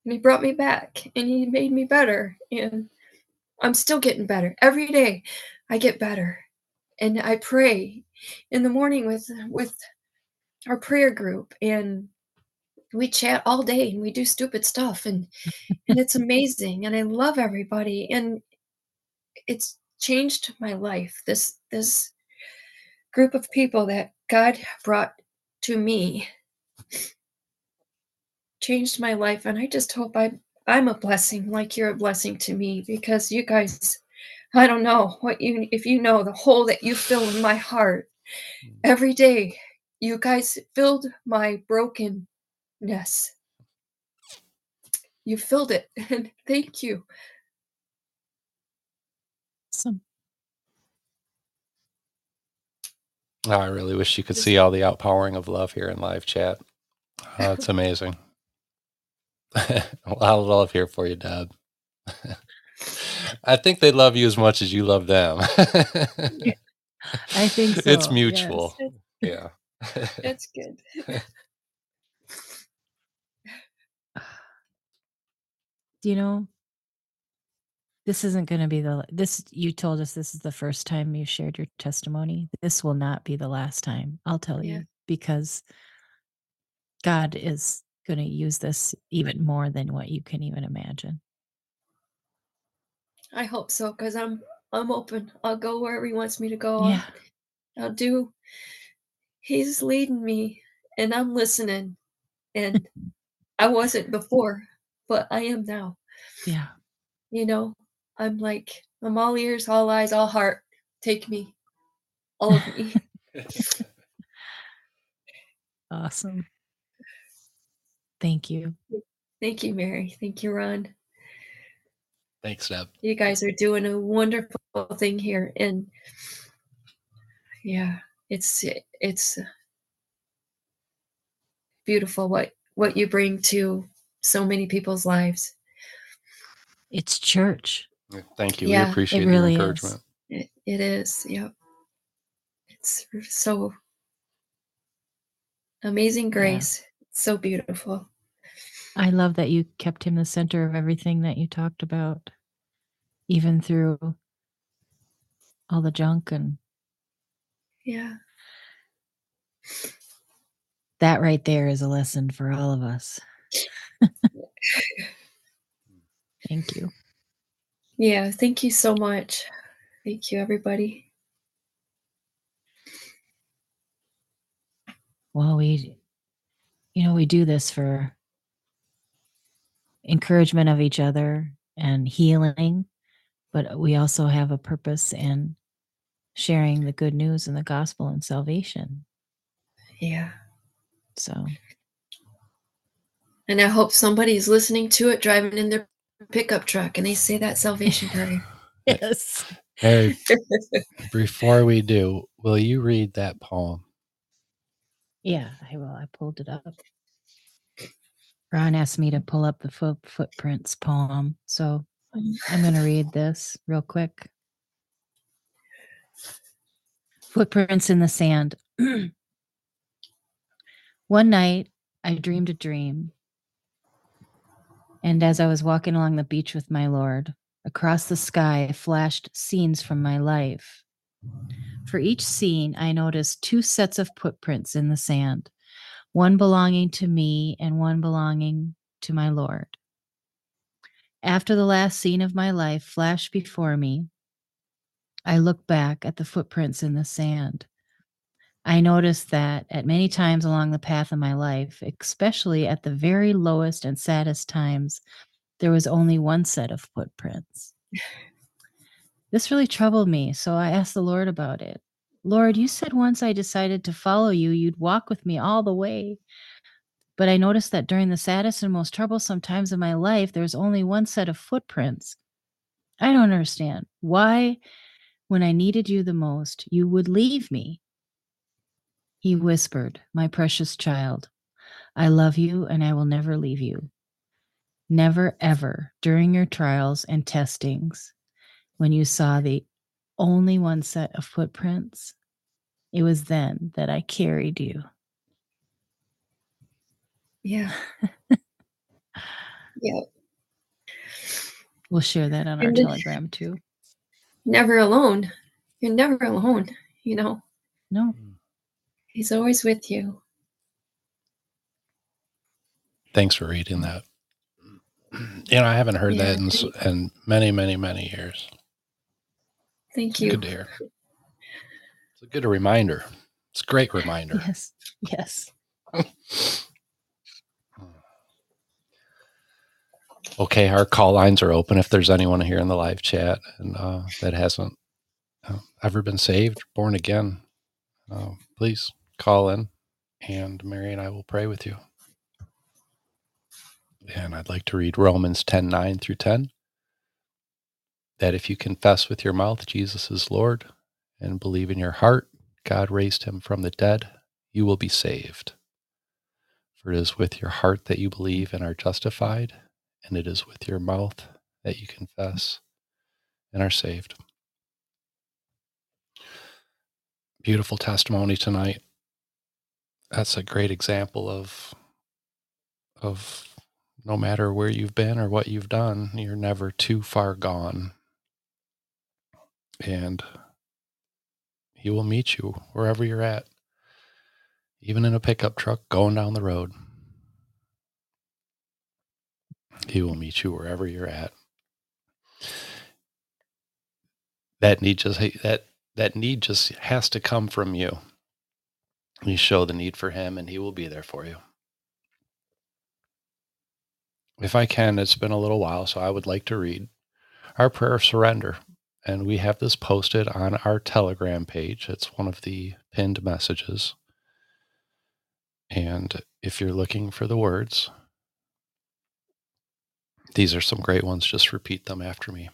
Speaker 6: And he brought me back. And he made me better. And i'm still getting better. Every day i get better. And i pray in the morning with with our prayer group. And we chat all day and we do stupid stuff. And and it's amazing. And i love everybody. And it's changed my life. This this group of people that god brought to me changed my life and i just hope i i'm a blessing like you're a blessing to me because you guys i don't know what you if you know the hole that you fill in my heart. Hmm. Every day you guys filled my brokenness. You filled it and thank you
Speaker 5: Some
Speaker 1: Oh, I really wish you could see all the outpouring of love here in live chat. Oh, it's amazing. a lot of love here for you, Deb. I think they love you as much as you love them.
Speaker 5: I think so.
Speaker 1: it's
Speaker 5: yes.
Speaker 1: mutual. Yeah.
Speaker 6: that's good Do
Speaker 5: you know this isn't going to be the this you told us this is the first time you shared your testimony this will not be the last time i'll tell
Speaker 6: Yeah.
Speaker 5: you because god is going to use this even more than what you can even imagine
Speaker 6: I hope so, because I'm I'm open. I'll go wherever he wants me to go. I'll-
Speaker 5: yeah
Speaker 6: I'll do. He's leading me, and I'm listening. And I wasn't before, but I am now.
Speaker 5: yeah
Speaker 6: You know, I'm like I'm all ears, all eyes, all heart. Take me, all of me.
Speaker 5: awesome thank you
Speaker 6: Thank you, Mary. Thank you, Ron.
Speaker 1: Thanks, Deb.
Speaker 6: You guys are doing a wonderful thing here, and yeah, it's it's beautiful what what you bring to so many people's lives.
Speaker 5: it's church
Speaker 1: Thank you.
Speaker 6: Yeah,
Speaker 1: we appreciate
Speaker 5: really is.
Speaker 1: your encouragement.
Speaker 6: It, it is, yep. It's so amazing grace. So beautiful.
Speaker 5: i love that you kept him the center of everything that you talked about even through all the junk and
Speaker 6: Yeah.
Speaker 5: that right there is a lesson for all of us thank you
Speaker 6: Yeah. Thank you so much. Thank you, everybody.
Speaker 5: well we you know we do this for encouragement of each other and healing but we also have a purpose in sharing the good news and the gospel and salvation
Speaker 6: Yeah.
Speaker 5: so
Speaker 6: And I hope somebody's listening to it driving in their pickup truck and they say that salvation prayer.
Speaker 5: yes
Speaker 1: Hey, before we do, will you read that poem?
Speaker 5: yeah i will i pulled it up ron asked me to pull up the foot, footprints poem so i'm going to read this real quick Footprints in the sand. One night, I dreamed a dream. And as I was walking along the beach with my Lord, across the sky flashed scenes from my life. For each scene, I noticed two sets of footprints in the sand, one belonging to me and one belonging to my Lord. After the last scene of my life flashed before me, I looked back at the footprints in the sand. I noticed that at many times along the path of my life, especially at the very lowest and saddest times, there was only one set of footprints. This really troubled me, so I asked the Lord about it. Lord, you said once I decided to follow you, you'd walk with me all the way. But I noticed that during the saddest and most troublesome times of my life, there's only one set of footprints. I don't understand. Why, when I needed you the most, you would leave me? He whispered, My precious child, I love you and I will never leave you. Never, ever, during your trials and testings, when you saw the only one set of footprints, it was then that I carried you.
Speaker 6: Yeah. yeah.
Speaker 5: We'll share that on our
Speaker 6: And
Speaker 5: telegram too.
Speaker 6: Never alone. You're never alone. You know,
Speaker 5: No,
Speaker 6: he's always with you.
Speaker 1: Thanks for reading that. You know, I haven't heard that in, s- in many, many, many years.
Speaker 6: Thank
Speaker 1: It's
Speaker 6: you.
Speaker 1: good to hear. It's a good reminder. It's a great reminder.
Speaker 5: yes, yes.
Speaker 1: Okay, our call lines are open if there's anyone here in the live chat and uh, that hasn't uh, ever been saved, born again. Uh, please call in, and Mary and I will pray with you. And I'd like to read Romans 10 9 through 10. That if you confess with your mouth Jesus is Lord and believe in your heart God raised him from the dead, you will be saved. For it is with your heart that you believe and are justified, and it is with your mouth that you confess and are saved. Beautiful testimony tonight. That's a great example of of no matter where you've been or what you've done, you're never too far gone. And he will meet you wherever you're at, even in a pickup truck going down the road. He will meet you wherever you're at. That need just that that need just has to come from you. You show the need for him and he will be there for you. If I can, it's been a little while, so I would like to read our prayer of surrender. And we have this posted on our Telegram page. It's one of the pinned messages. And if you're looking for the words, these are some great ones. Just repeat them after me.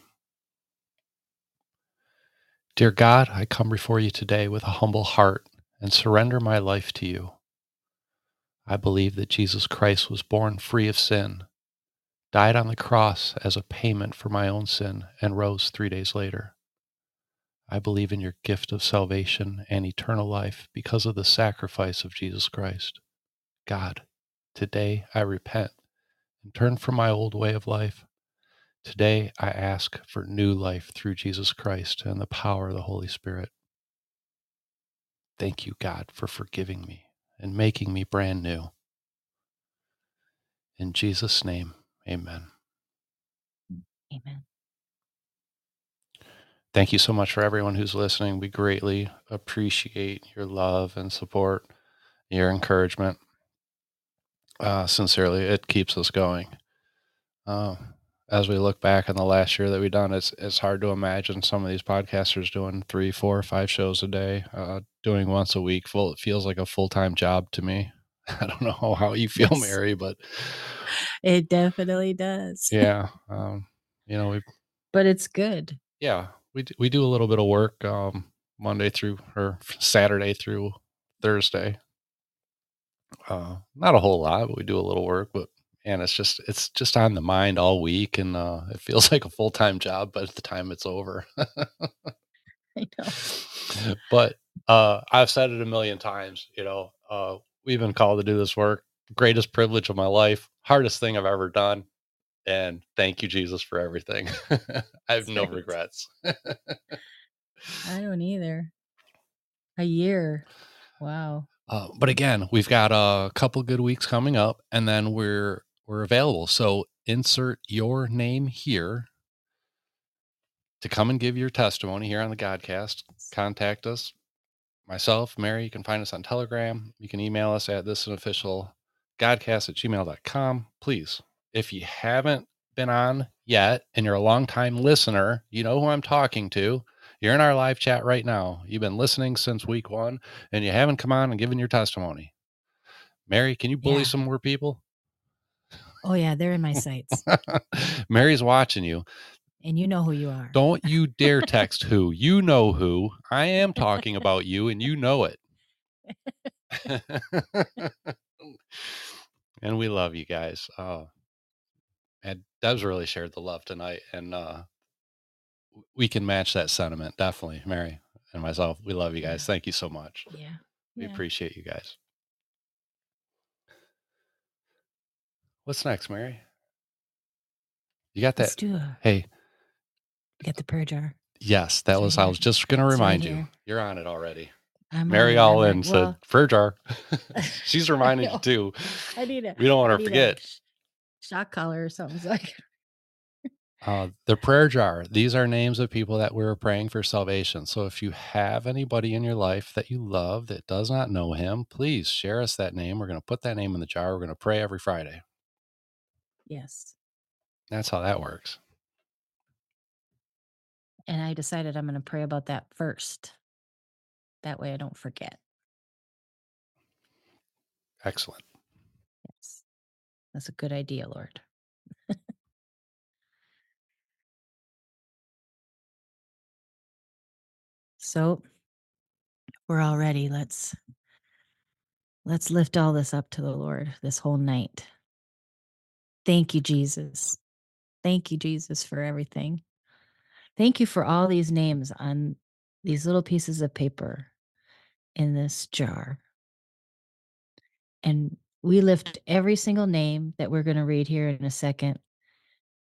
Speaker 1: Dear God, I come before you today with a humble heart and surrender my life to you. I believe that Jesus Christ was born free of sin, died on the cross as a payment for my own sin, and rose three days later. I believe in your gift of salvation and eternal life because of the sacrifice of Jesus Christ. God, today I repent and turn from my old way of life. Today I ask for new life through Jesus Christ and the power of the Holy Spirit. Thank you, God, for forgiving me and making me brand new. In Jesus' name, amen.
Speaker 5: Amen.
Speaker 1: Thank you so much for everyone who's listening. We greatly appreciate your love and support, your encouragement. Uh, sincerely, it keeps us going. Uh, as we look back on the last year that we've done, it's it's hard to imagine some of these podcasters doing three, four, five shows a day, uh, doing once a week. Full, it feels like a full time job to me. I don't know how you feel,
Speaker 5: Yes.
Speaker 1: Mary, but
Speaker 5: It definitely does.
Speaker 1: yeah, um, you know, we
Speaker 5: But it's good.
Speaker 1: yeah we d- we do a little bit of work um, Monday through or Saturday through Thursday. Uh, not a whole lot, but we do a little work. But and it's just it's just on the mind all week, and uh, it feels like a full time job. But at the time it's over,
Speaker 5: I know.
Speaker 1: but uh, I've said it a million times. You know, uh, we've been called to do this work. Greatest privilege of my life. Hardest thing I've ever done. And thank you, Jesus, for everything. I have no
Speaker 5: Right.
Speaker 1: regrets.
Speaker 5: I don't either. A year. Wow.
Speaker 1: Uh, but again, we've got a couple good weeks coming up, and then we're we're available. So insert your name here to come and give your testimony here on the Godcast. Contact us. Myself, Mary, you can find us on Telegram. You can email us at this official godcast at gmail.com. Please, if you haven't been on yet and you're a long-time listener, you know who I'm talking to. You're in our live chat right now. You've been listening since week one and you haven't come on and given your testimony. Mary, can you bully
Speaker 5: Yeah.
Speaker 1: some more people?
Speaker 5: Oh yeah, they're in my sights.
Speaker 1: Mary's watching you.
Speaker 5: and you know who you are.
Speaker 1: Don't you dare text who. You know who. I am talking about you and you know it. and we love you guys. Uh, and Deb's really shared the love tonight, and uh, we can match that sentiment. Definitely, Mary and myself. We love you guys. Thank you so much.
Speaker 5: Yeah.
Speaker 1: We
Speaker 5: yeah.
Speaker 1: appreciate you guys. What's next, Mary? You got that? Hey,
Speaker 5: get the prayer jar.
Speaker 1: yes, that
Speaker 5: It's
Speaker 1: was.
Speaker 5: right
Speaker 1: I was just going to
Speaker 5: It's right
Speaker 1: remind you. You're on it already.
Speaker 5: I'm
Speaker 1: Mary
Speaker 5: it,
Speaker 1: all in said,
Speaker 5: well,
Speaker 1: "Fur jar." She's reminding you too.
Speaker 5: I need a.
Speaker 1: We don't want her to forget.
Speaker 5: sh- shock collar or something. like.
Speaker 1: Uh, the prayer jar. These are names of people that we're praying for salvation. So if you have anybody in your life that you love that does not know him, please share us that name. We're going to put that name in the jar. We're going to pray every Friday.
Speaker 5: Yes.
Speaker 1: That's how that works.
Speaker 5: And I decided I'm going to pray about that first. That way I don't forget.
Speaker 1: Excellent.
Speaker 5: Yes. That's a good idea, Lord. so we're all ready. Let's let's lift all this up to the Lord this whole night. Thank you, Jesus. Thank you, Jesus, for everything. Thank you for all these names on these little pieces of paper in this jar. And we lift every single name that we're going to read here in a second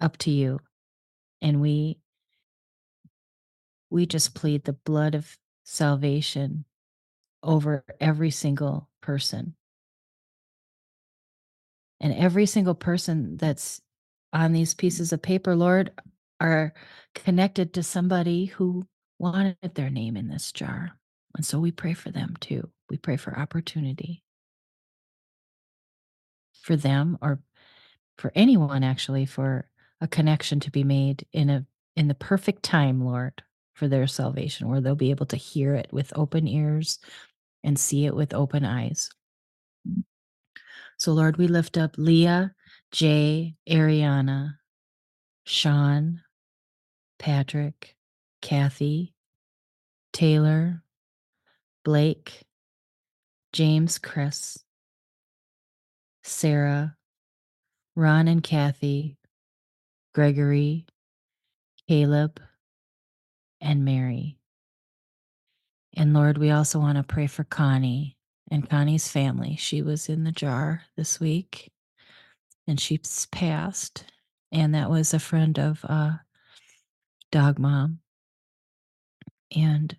Speaker 5: up to you. And we we just plead the blood of salvation over every single person. And every single person that's on these mm-hmm. pieces of paper, Lord, are connected to somebody who wanted their name in this jar. And so we pray for them too. We pray for opportunity for them or for anyone actually for a connection to be made in a in the perfect time, Lord, for their salvation, where they'll be able to hear it with open ears and see it with open eyes. So, Lord, we lift up Leah, Jay, Ariana, Sean, Patrick, Kathy, Taylor, Blake, James, Chris, Sarah, Ron and Kathy, Gregory, Caleb, and Mary. And Lord, we also want to pray for Connie and Connie's family. She was in the jar this week and she's passed. And that was a friend of uh, Dog Mom. And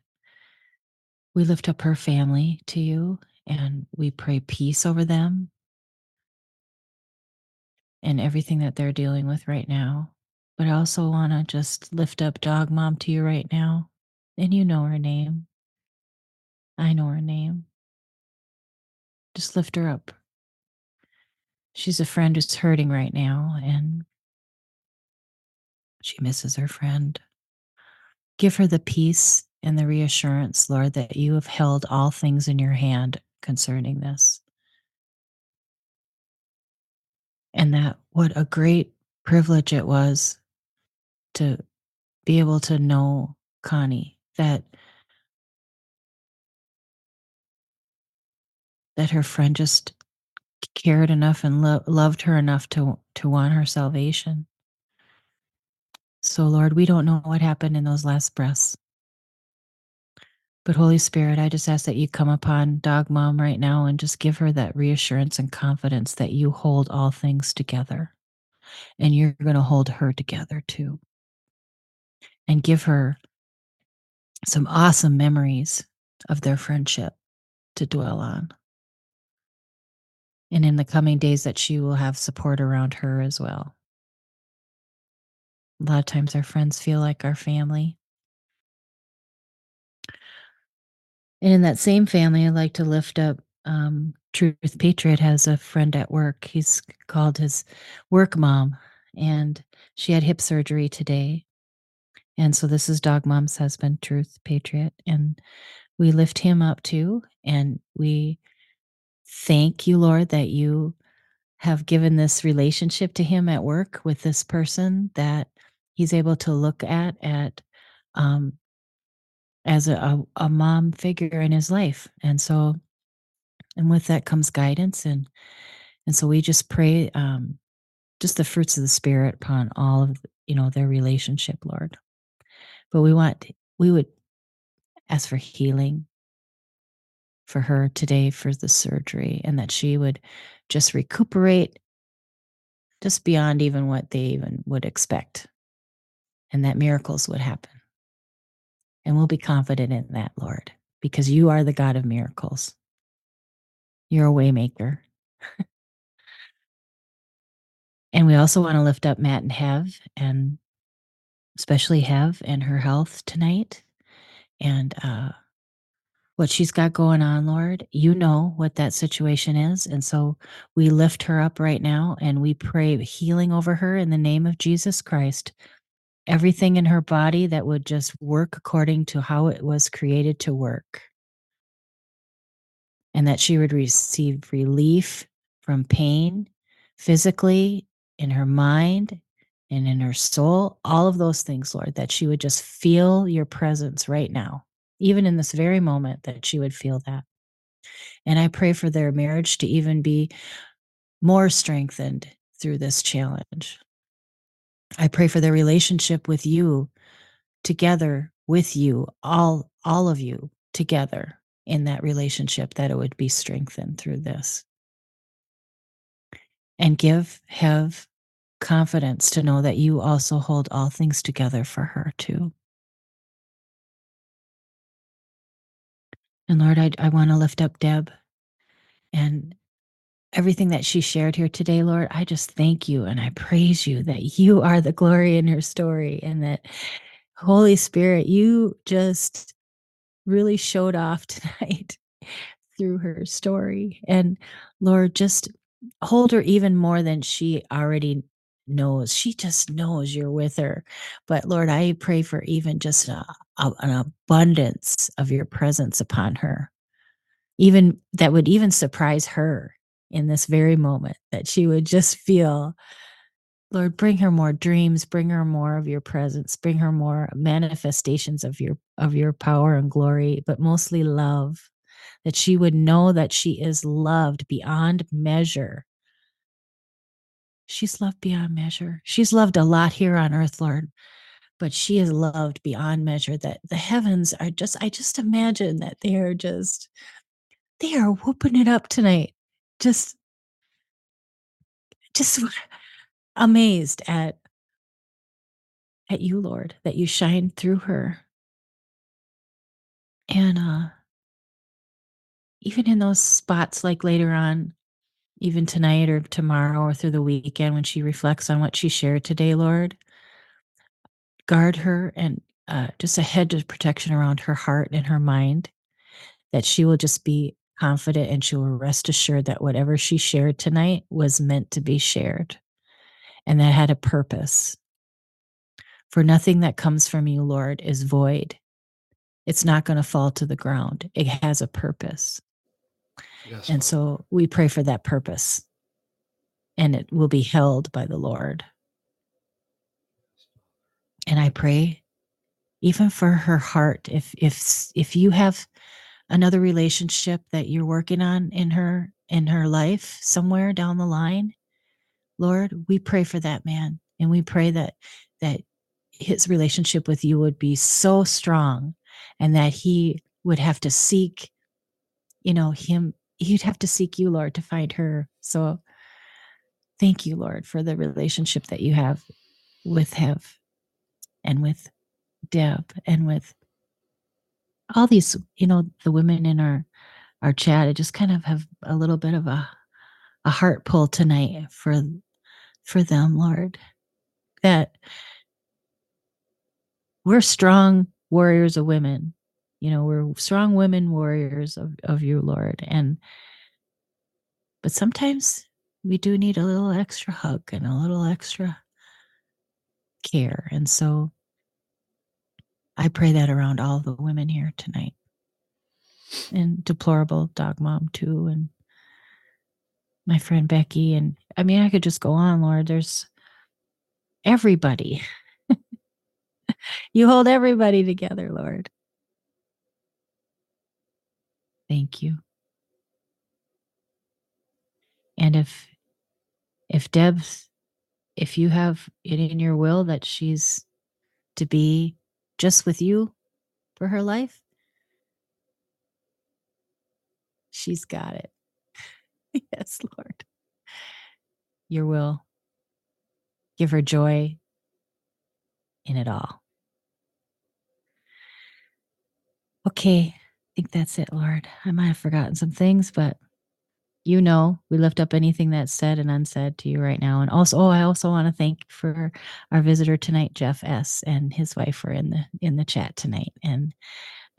Speaker 5: we lift up her family to you and we pray peace over them and everything that they're dealing with right now. But I also want to just lift up Dog Mom to you right now. And you know her name. I know her name. Just lift her up. She's a friend who's hurting right now and she misses her friend. Give her the peace and the reassurance, Lord, that you have held all things in your hand concerning this. And that what a great privilege it was to be able to know Connie, that that her friend just cared enough and lo- loved her enough to to want her salvation. So Lord, we don't know what happened in those last breaths. But Holy Spirit, I just ask that you come upon Dog Mom right now and just give her that reassurance and confidence that you hold all things together. And you're going to hold her together too. And give her some awesome memories of their friendship to dwell on. And in the coming days, that she will have support around her as well. A lot of times, our friends feel like our family. And in that same family, I like to lift up um, Truth Patriot has a friend at work. He's called his work mom, and she had hip surgery today. And so this is Dog Mom's husband, Truth Patriot, and we lift him up too. And we thank you, Lord, that you have given this relationship to him at work with this person that he's able to look at at um, as a, a, a mom figure in his life. And so, and with that comes guidance and and so we just pray um, just the fruits of the spirit upon all of you know their relationship, Lord. But we want we would ask for healing for her today for the surgery and that she would just recuperate just beyond even what they even would expect and that miracles would happen. And we'll be confident in that, Lord, because you are the God of miracles. You're a waymaker. and we also want to lift up Matt and Hev and especially Hev and her health tonight and uh what she's got going on, Lord. You know what that situation is. And so we lift her up right now and we pray healing over her in the name of Jesus Christ. Everything in her body that would just work according to how it was created to work. And that she would receive relief from pain physically, in her mind, and in her soul. All of those things, Lord, that she would just feel your presence right now even in this very moment, that she would feel that. And I pray for their marriage to even be more strengthened through this challenge. I pray for their relationship with you together with you, all all of you together in that relationship that it would be strengthened through this. And give have confidence to know that you also hold all things together for her too. And Lord, I, I want to lift up Deb and everything that she shared here today, Lord. I just thank you and I praise you that you are the glory in her story and that Holy Spirit, you just really showed off tonight through her story. And Lord, just hold her even more than she already knows. She just knows you're with her. But Lord, I pray for even just a, a, an abundance of your presence upon her, even that would even surprise her in this very moment, that she would just feel. Lord, bring her more dreams, bring her more of your presence, bring her more manifestations of your of your power and glory, but mostly love. That she would know that she is loved beyond measure She's loved beyond measure. She's loved a lot here on earth, Lord, but she is loved beyond measure. That the heavens are just, I just imagine that they are just, they are whooping it up tonight. Just, just amazed at, at you, Lord, that you shine through her. And, uh, even in those spots like later on even tonight or tomorrow or through the weekend when she reflects on what she shared today, Lord. Guard her and uh, just a hedge of protection around her heart and her mind, that she will just be confident and she will rest assured that whatever she shared tonight was meant to be shared and that had a purpose. For nothing that comes from you, Lord, is void. It's not going to fall to the ground. It has a purpose.
Speaker 1: Yes,
Speaker 5: And so we pray for that purpose, and it will be held by the Lord. And I pray even for her heart if if if you have another relationship that you're working on in her in her life somewhere down the line, Lord, we pray for that man and we pray that that his relationship with you would be so strong and that he would have to seek, you know, him. He'd have to seek you, Lord, to find her. So thank you, Lord, for the relationship that you have with Hev and with Deb and with all these, you know, the women in our our chat. I just kind of have a little bit of a a heart pull tonight for for them, Lord. That we're strong warriors of women. You know, we're strong women warriors of, of you, Lord. And but sometimes we do need a little extra hug and a little extra care. And so I pray that around all the women here tonight. And deplorable dog mom too, and my friend Becky. And I mean, I could just go on, Lord. There's everybody. you hold everybody together, Lord. Thank you. And if if Deb's if you have it in your will that she's to be just with you for her life, she's got it. yes, Lord. Your will. Give her joy in it all. Okay, think that's it, Lord. I might have forgotten some things, but you know, we lift up anything that's said and unsaid to you right now. And also, oh, I also want to thank for our visitor tonight, Jeff S. and his wife are in the in the chat tonight. And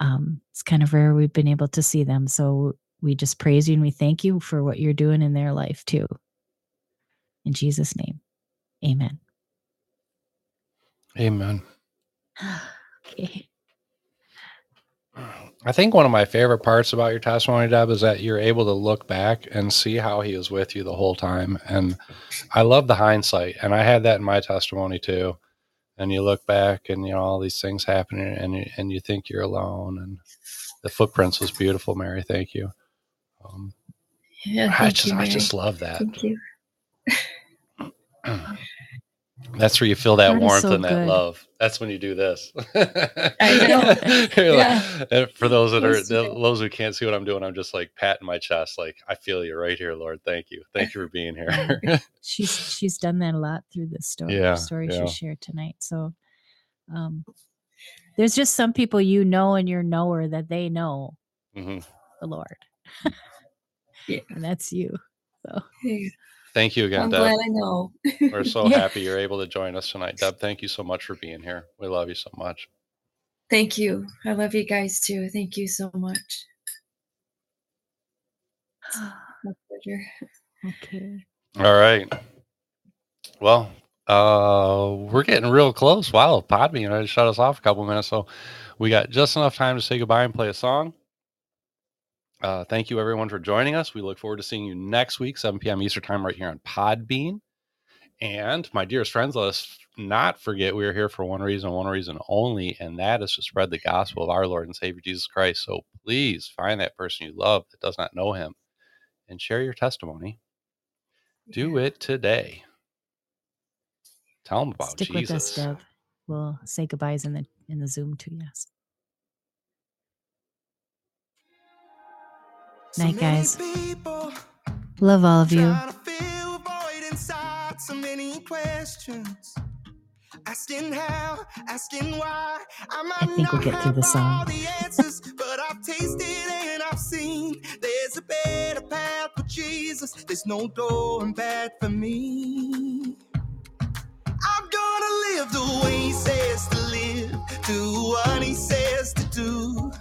Speaker 5: um, it's kind of rare we've been able to see them. So we just praise you and we thank you for what you're doing in their life too. In Jesus' name, amen.
Speaker 1: Amen.
Speaker 5: okay.
Speaker 1: I think one of my favorite parts about your testimony, Deb, is that you're able to look back and see how he was with you the whole time. And I love the hindsight. And I had that in my testimony too. And you look back and you know all these things happening and you, and you think you're alone and the footprints was beautiful, Mary. Thank you. Um,
Speaker 6: Yeah,
Speaker 1: I just
Speaker 6: you,
Speaker 1: I just love that.
Speaker 6: Thank you.
Speaker 1: That's where you feel that
Speaker 5: That is
Speaker 1: warmth
Speaker 5: so
Speaker 1: and that
Speaker 5: good.
Speaker 1: love. That's when you do this.
Speaker 6: I know.
Speaker 1: Like-
Speaker 6: Yeah.
Speaker 1: for those that are
Speaker 6: Yes, you do.
Speaker 1: those who can't see what I'm doing, I'm just like patting my chest, like I feel you right here, Lord. Thank you, thank you for being here.
Speaker 5: she's she's done that a lot through this story
Speaker 1: Yeah,
Speaker 5: story
Speaker 1: yeah.
Speaker 5: she shared tonight. So um there's just some people you know and you're knower that they know
Speaker 1: Mhm.
Speaker 5: the Lord.
Speaker 6: Yeah.
Speaker 5: And that's you. So
Speaker 6: Hey,
Speaker 1: Thank you again,
Speaker 6: I'm
Speaker 1: Deb.
Speaker 6: glad I know.
Speaker 1: We're so
Speaker 5: Yeah.
Speaker 1: happy you're able to join us tonight, Deb. Thank you so much for being here. We love you so much.
Speaker 6: Thank you. I love you guys too. Thank you so much. My pleasure.
Speaker 5: okay.
Speaker 1: All right. Well, uh, we're getting real close. Wow, Podbean already shut us off a couple minutes, so we got just enough time to say goodbye and play a song. Uh, thank you everyone for joining us. We look forward to seeing you next week, 7 p.m. Eastern time, right here on Podbean. And my dearest friends, let us not forget we are here for one reason, one reason only, and that is to spread the gospel of our Lord and Savior Jesus Christ. So please find that person you love that does not know him and share your testimony. Do it today. Tell them about
Speaker 5: Stick
Speaker 1: Jesus.
Speaker 5: with us, Deb. We'll say goodbyes in the in the Zoom too, yes. Night, guys. Love all of you.
Speaker 4: To fill void inside so many questions. Asking how, asking why. I might
Speaker 5: I think we'll get through the song.
Speaker 4: the answers, but I've tasted and I've seen there's a better path for Jesus. There's no going back for me. I'm gonna live the way he says to live, do what he says to do.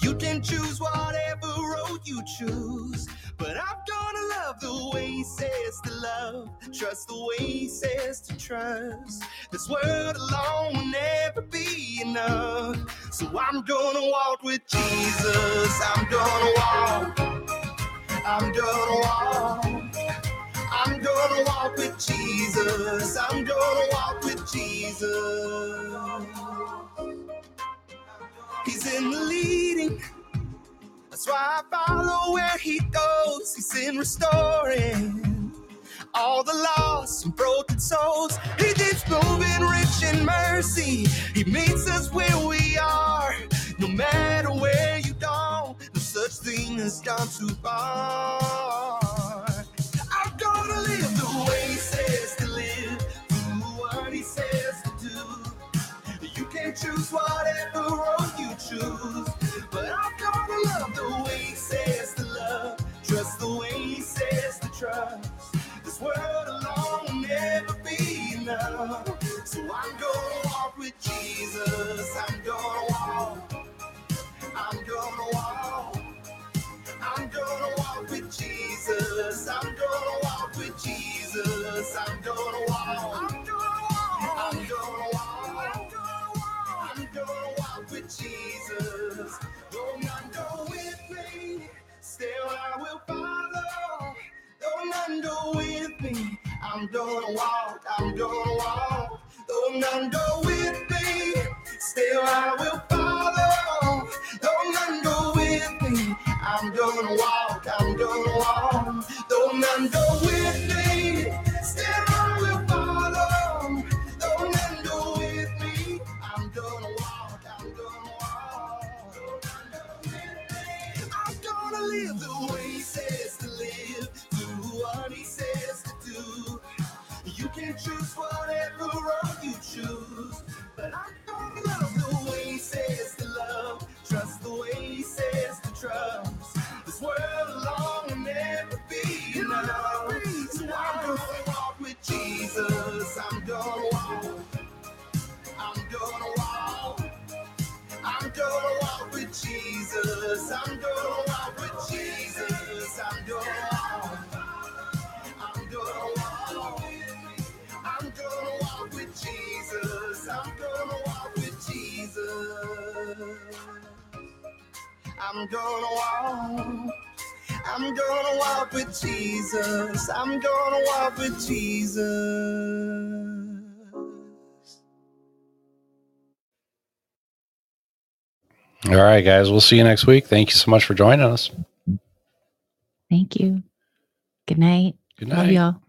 Speaker 4: You can choose whatever road you choose, but I'm gonna love the way he says to love, trust the way he says to trust. This world alone will never be enough, so I'm gonna walk with Jesus. I'm gonna walk. I'm gonna walk. I'm gonna walk with Jesus. I'm gonna walk with Jesus. He's in the leading. That's why I follow where he goes. He's in restoring all the lost and broken souls. He keeps moving rich in mercy. He meets us where we are, no matter where you go, no such thing has gone too far. I'm gonna live the way he says to live, do what he says to do. You can choose whatever but I'm gonna love the way he says to love, trust the way he says to trust. This world alone will never be enough, so I'm gonna walk with Jesus. I'm gonna walk. I'm gonna walk. I'm gonna walk with Jesus. I'm gonna walk with Jesus. I'm gonna walk. None go with me, I'm gonna walk. I'm gonna walk. Though none go with me, still I will follow. Though none go with me, I'm gonna walk. I'm gonna walk. Though none go with me, Jesus. I'm gonna walk with Jesus. I'm gonna walk. I'm gonna walk. With Jesus. I'm gonna walk with Jesus. I'm gonna walk. I'm gonna walk with Jesus. I'm gonna walk with Jesus.
Speaker 1: All right, guys. We'll see you next week. Thank you so much for joining us.
Speaker 5: Thank you. Good night.
Speaker 1: Good
Speaker 5: Love
Speaker 1: night.
Speaker 5: y'all.